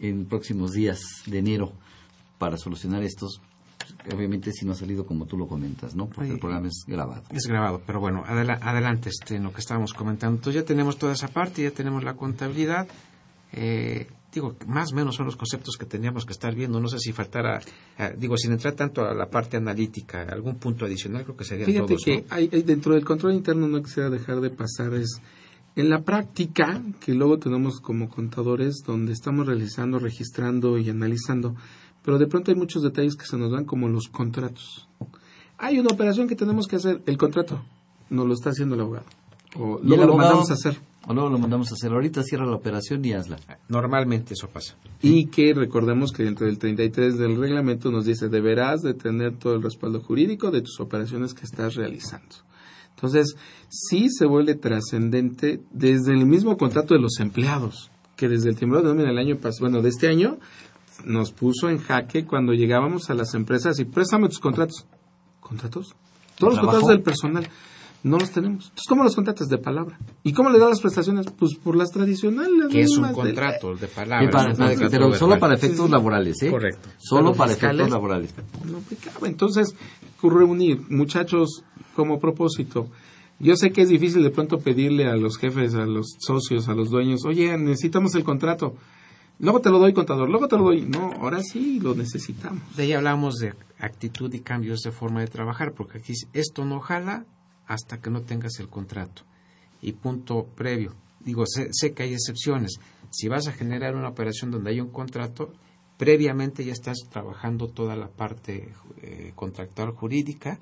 en próximos días de enero para solucionar estos. Obviamente si no ha salido como tú lo comentas, ¿no? Porque el programa es grabado. Es grabado, pero bueno, adela- adelante este, en lo que estábamos comentando. Entonces ya tenemos toda esa parte, ya tenemos la contabilidad. Eh, digo, más o menos son los conceptos que teníamos que estar viendo. No sé si faltara, eh, digo, sin entrar tanto a la parte analítica, algún punto adicional, creo que sería Fíjate todos, que hay dentro del control interno no quisiera dejar de pasar es en la práctica que luego tenemos como contadores donde estamos realizando, registrando y analizando, pero de pronto hay muchos detalles que se nos dan como los contratos. Hay una operación que tenemos que hacer, el contrato, nos lo está haciendo el abogado. O luego lo mandamos a hacer. O luego lo mandamos a hacer. Ahorita cierra la operación y hazla. Normalmente eso pasa. Y que recordemos que dentro del 33 del reglamento nos dice deberás de tener todo el respaldo jurídico de tus operaciones que estás realizando. Entonces, sí se vuelve trascendente desde el mismo contrato de los empleados, que desde el timbrado de nómina del año pasado, bueno, de este año, nos puso en jaque cuando llegábamos a las empresas y préstame tus contratos. ¿Contratos? Todos los ¿Trabajo? contratos del personal. No los tenemos. Entonces, ¿cómo los contratas? De palabra. ¿Y cómo le das las prestaciones? Pues por las tradicionales. Que es un de- contrato de Sí, palabras. para- contrato pero solo verbal. para efectos Sí, laborales, ¿eh? Correcto. Solo para fiscales- efectos laborales. no aplicaba. Entonces, reunir muchachos como propósito. Yo sé que es difícil de pronto pedirle a los jefes, a los socios, a los dueños, oye, necesitamos el contrato. Luego te lo doy, contador, luego te lo doy. No, ahora sí lo necesitamos. De ahí hablamos de actitud y cambios de forma de trabajar, porque aquí esto no jala hasta que no tengas el contrato. Y punto previo. Digo, sé, sé que hay excepciones. Si vas a generar una operación donde hay un contrato, previamente ya estás trabajando toda la parte eh, contractual jurídica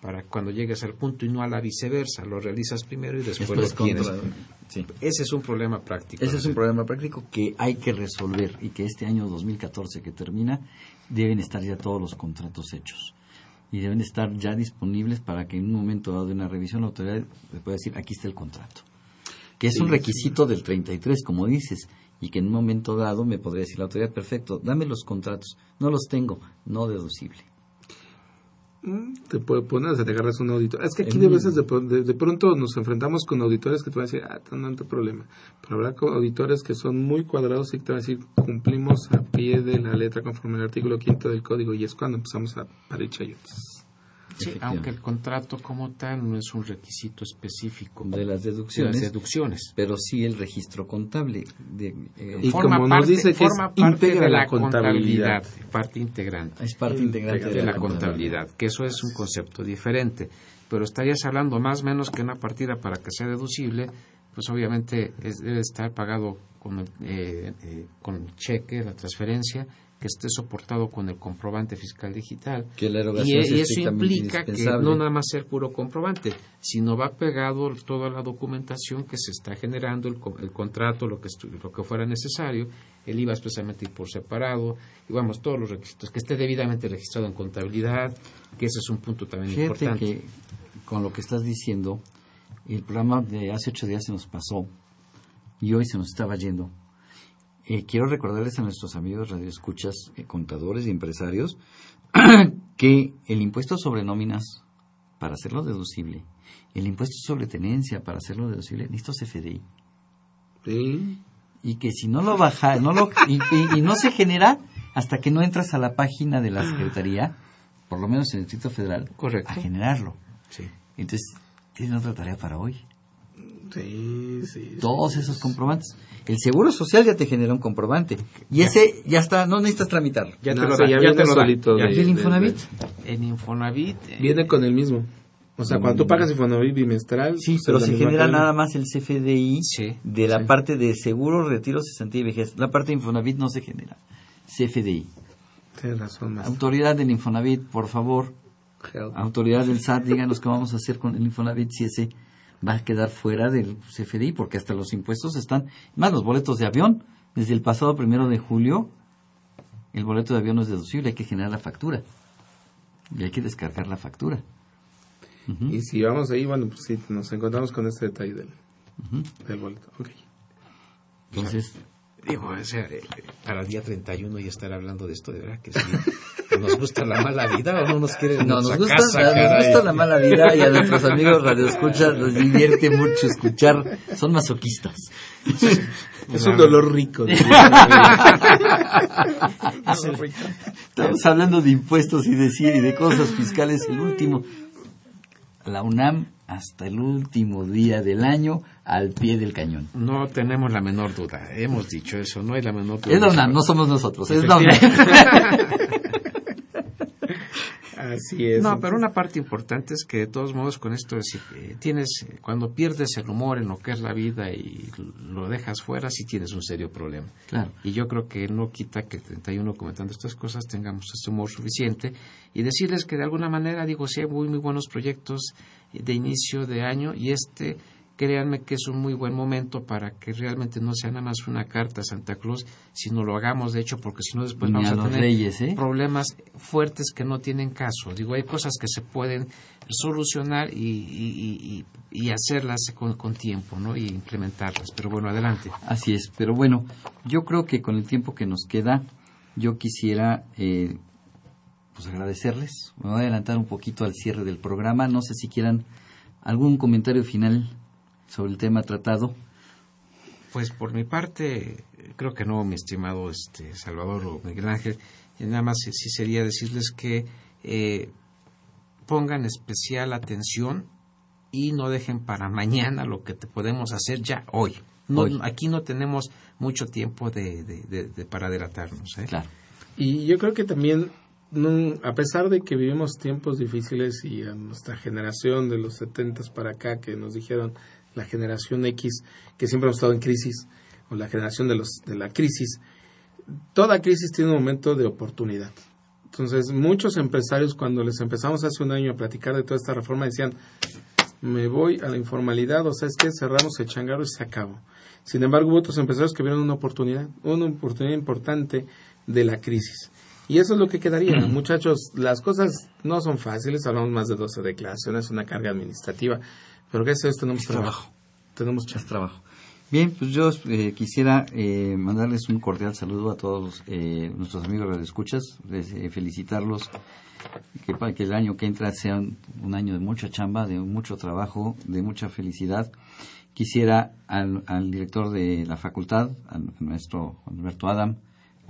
para cuando llegues al punto y no a la viceversa. Lo realizas primero y después Después lo tienes. contra- sí. Ese es un problema práctico. Ese es un problema práctico que hay que resolver y que este año 2014 que termina deben estar ya todos los contratos hechos y deben estar ya disponibles para que en un momento dado de una revisión la autoridad le pueda decir aquí está el contrato. Que es un requisito del 33, como dices, y que en un momento dado me podría decir la autoridad, perfecto, dame los contratos, no los tengo, no deducible. Te puede poner, o sea, te agarras un auditor. Es que aquí de veces de, de- de pronto nos enfrentamos con auditores que te van a decir, ah, no hay problema. Pero habrá auditores que son muy cuadrados y que te van a decir, cumplimos a pie de la letra conforme al artículo quinto del código. Y es cuando empezamos a parir chayotes. Sí, aunque el contrato como tal no es un requisito específico De las de deducciones, las deducciones. pero sí el registro contable. De, eh, Y como nos dice que es- forma parte integra de la contabilidad. contabilidad, parte integrante es parte integrante de la contabilidad, que eso es un concepto diferente. Pero estarías hablando más o menos que una partida para que sea deducible, pues obviamente es- debe estar pagado con eh, eh, con el cheque, la transferencia, que esté soportado con el comprobante fiscal digital. Que la Y, eso implica que no nada más ser puro comprobante, sino va pegado toda la documentación que se está generando, el, el contrato, lo que, lo que fuera necesario, el IVA especialmente por separado, y vamos, todos los requisitos, que esté debidamente registrado en contabilidad, que ese es un punto también Fíjate importante. que con lo que estás diciendo, el programa de hace ocho días se nos pasó y hoy se nos estaba yendo. Eh, quiero recordarles a nuestros amigos radioescuchas, eh, contadores y empresarios, [CLEARS THROAT] que el impuesto sobre nóminas, para hacerlo deducible, el impuesto sobre tenencia, para hacerlo deducible, necesito CFDI. Sí. Y que si no lo baja, no lo, y, y- y no se genera hasta que no entras a la página de la Secretaría, por lo menos en el Distrito Federal, Correcto. a generarlo. Sí. Entonces, tienen otra tarea para hoy. Sí, sí. Todos esos comprobantes. El Seguro Social ya te genera un comprobante. Y ese ya está, no necesitas tramitarlo. Ya No, te lo da, ya te lo solito ¿Y el Infonavit? En Infonavit. eh, Viene con el mismo. O sea, cuando tú pagas Infonavit bimestral... Sí, pues, pero se genera cadena. nada más el CFDI Sí, de la sí. parte de seguro, retiro, cesantía y vejez. La parte de Infonavit no se genera. CFDI. Tienes razón. Autoridad del Infonavit, por favor. Autoridad del SAT, díganos qué vamos a hacer con el Infonavit si ese va a quedar fuera del CFDI, porque hasta los impuestos están, más los boletos de avión, desde el pasado primero de julio, el boleto de avión no es deducible, hay que generar la factura. Y hay que descargar la factura. Y si vamos ahí, bueno, pues sí, nos encontramos con este detalle del, del boleto. Ok. Entonces, Digo, o sea, eh, para el día 31 y estar hablando de esto, de verdad que sí. [LAUGHS] ¿Nos gusta la mala vida o no nos quieren No, nos gusta, casa, nos gusta la mala vida y a nuestros amigos radioescuchas les divierte mucho escuchar. Son masoquistas. [LAUGHS] Es un dolor rico. Estamos hablando de impuestos y de, y de cosas fiscales. El último, la UNAM hasta el último día del año al pie del cañón. No tenemos la menor duda. Hemos dicho eso, no hay la menor duda. Es la UNAM, no somos nosotros, es la UNAM. [LAUGHS] Así es. No, pero una parte importante es que de todos modos con esto es, eh, tienes, eh, cuando pierdes el humor en lo que es la vida y lo dejas fuera, sí tienes un serio problema. Claro. Y yo creo que no quita que el 31 comentando estas cosas tengamos ese humor suficiente y decirles que de alguna manera, digo, sí hay muy, muy buenos proyectos de inicio de año y este, créanme que es un muy buen momento para que realmente no sea nada más una carta a Santa Claus, sino lo hagamos de hecho, porque si no después vamos a a, tener reyes, ¿eh? problemas fuertes que no tienen caso. Digo, hay cosas que se pueden solucionar y, y, y, y hacerlas con, con tiempo, ¿no? Y implementarlas. Pero bueno, adelante. Así es, pero bueno, yo creo que con el tiempo que nos queda, yo quisiera eh, pues agradecerles. Me voy a adelantar un poquito al cierre del programa. No sé si quieran algún comentario final sobre el tema tratado. Pues por mi parte, creo que no, mi estimado este Salvador o Miguel Ángel. Nada más sí sí sería decirles que eh, pongan especial atención y no dejen para mañana lo que te podemos hacer ya hoy. No, Hoy. Aquí no tenemos mucho tiempo de, de- de- de- para delatarnos. ¿eh? Claro. Y yo creo que también, no, a pesar de que vivimos tiempos difíciles y a nuestra generación de los 70 para acá, que nos dijeron la generación X, que siempre hemos estado en crisis, o la generación de, los, de la crisis, toda crisis tiene un momento de oportunidad. Entonces, muchos empresarios, cuando les empezamos hace un año a platicar de toda esta reforma, decían, me voy a la informalidad, o sea, es que cerramos el changarro y se acabó. Sin embargo, hubo otros empresarios que vieron una oportunidad, una oportunidad importante de la crisis. Y eso es lo que quedaría. [CLEARS THROAT] Muchachos, las cosas no son fáciles, hablamos más de 12 declaraciones, una carga administrativa, pero gracias a Dios tenemos trabajo. Tenemos chance. trabajo. Bien, pues yo eh, quisiera eh, mandarles un cordial saludo a todos eh, nuestros amigos de escuchas, felicitarlos, que, para que el año que entra sea un, un año de mucha chamba, de mucho trabajo, de mucha felicidad. Quisiera al, al director de la facultad, al maestro Alberto Adam,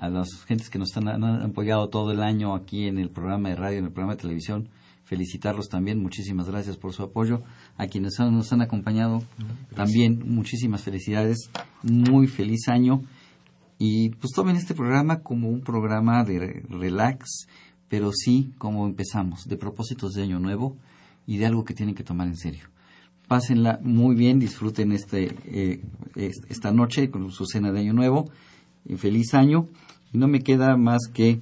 a las gentes que nos están, han apoyado todo el año aquí en el programa de radio, en el programa de televisión, felicitarlos también, muchísimas gracias por su apoyo. A quienes han- nos han acompañado también, muchísimas felicidades, muy feliz año. Y pues tomen este programa como un programa de re- relax, pero sí como empezamos, de propósitos de año nuevo y de algo que tienen que tomar en serio. Pásenla muy bien, disfruten este, eh, es- esta noche con su cena de año nuevo. Y feliz año. Y no me queda más que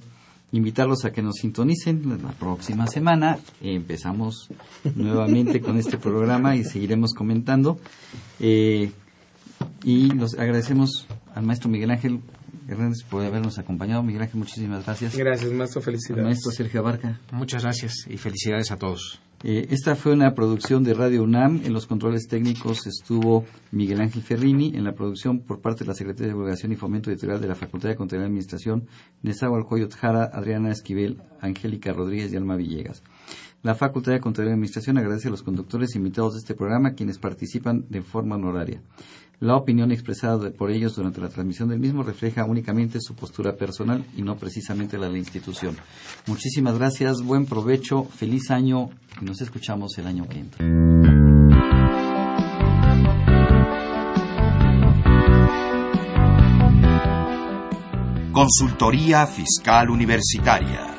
invitarlos a que nos sintonicen la próxima semana. empezamos nuevamente con este programa y seguiremos comentando. Eh, y los agradecemos al maestro Miguel Ángel Hernández por habernos acompañado. Miguel Ángel, muchísimas gracias. Gracias, maestro, Al felicidades. maestro Sergio Abarca. Muchas gracias y felicidades a todos. Eh, esta fue una producción de Radio UNAM. En los controles técnicos estuvo Miguel Ángel Ferrini. En la producción por parte de la Secretaría de Divulgación y Fomento Editorial de la Facultad de Contaduría y Administración, Nezahualcóyotl Jara, Adriana Esquivel, Angélica Rodríguez y Alma Villegas. La Facultad de Contaduría y Administración agradece a los conductores invitados de este programa quienes participan de forma honoraria. La opinión expresada por ellos durante la transmisión del mismo refleja únicamente su postura personal y no precisamente la de la institución. Muchísimas gracias, buen provecho, feliz año y nos escuchamos el año que entra. Consultoría Fiscal Universitaria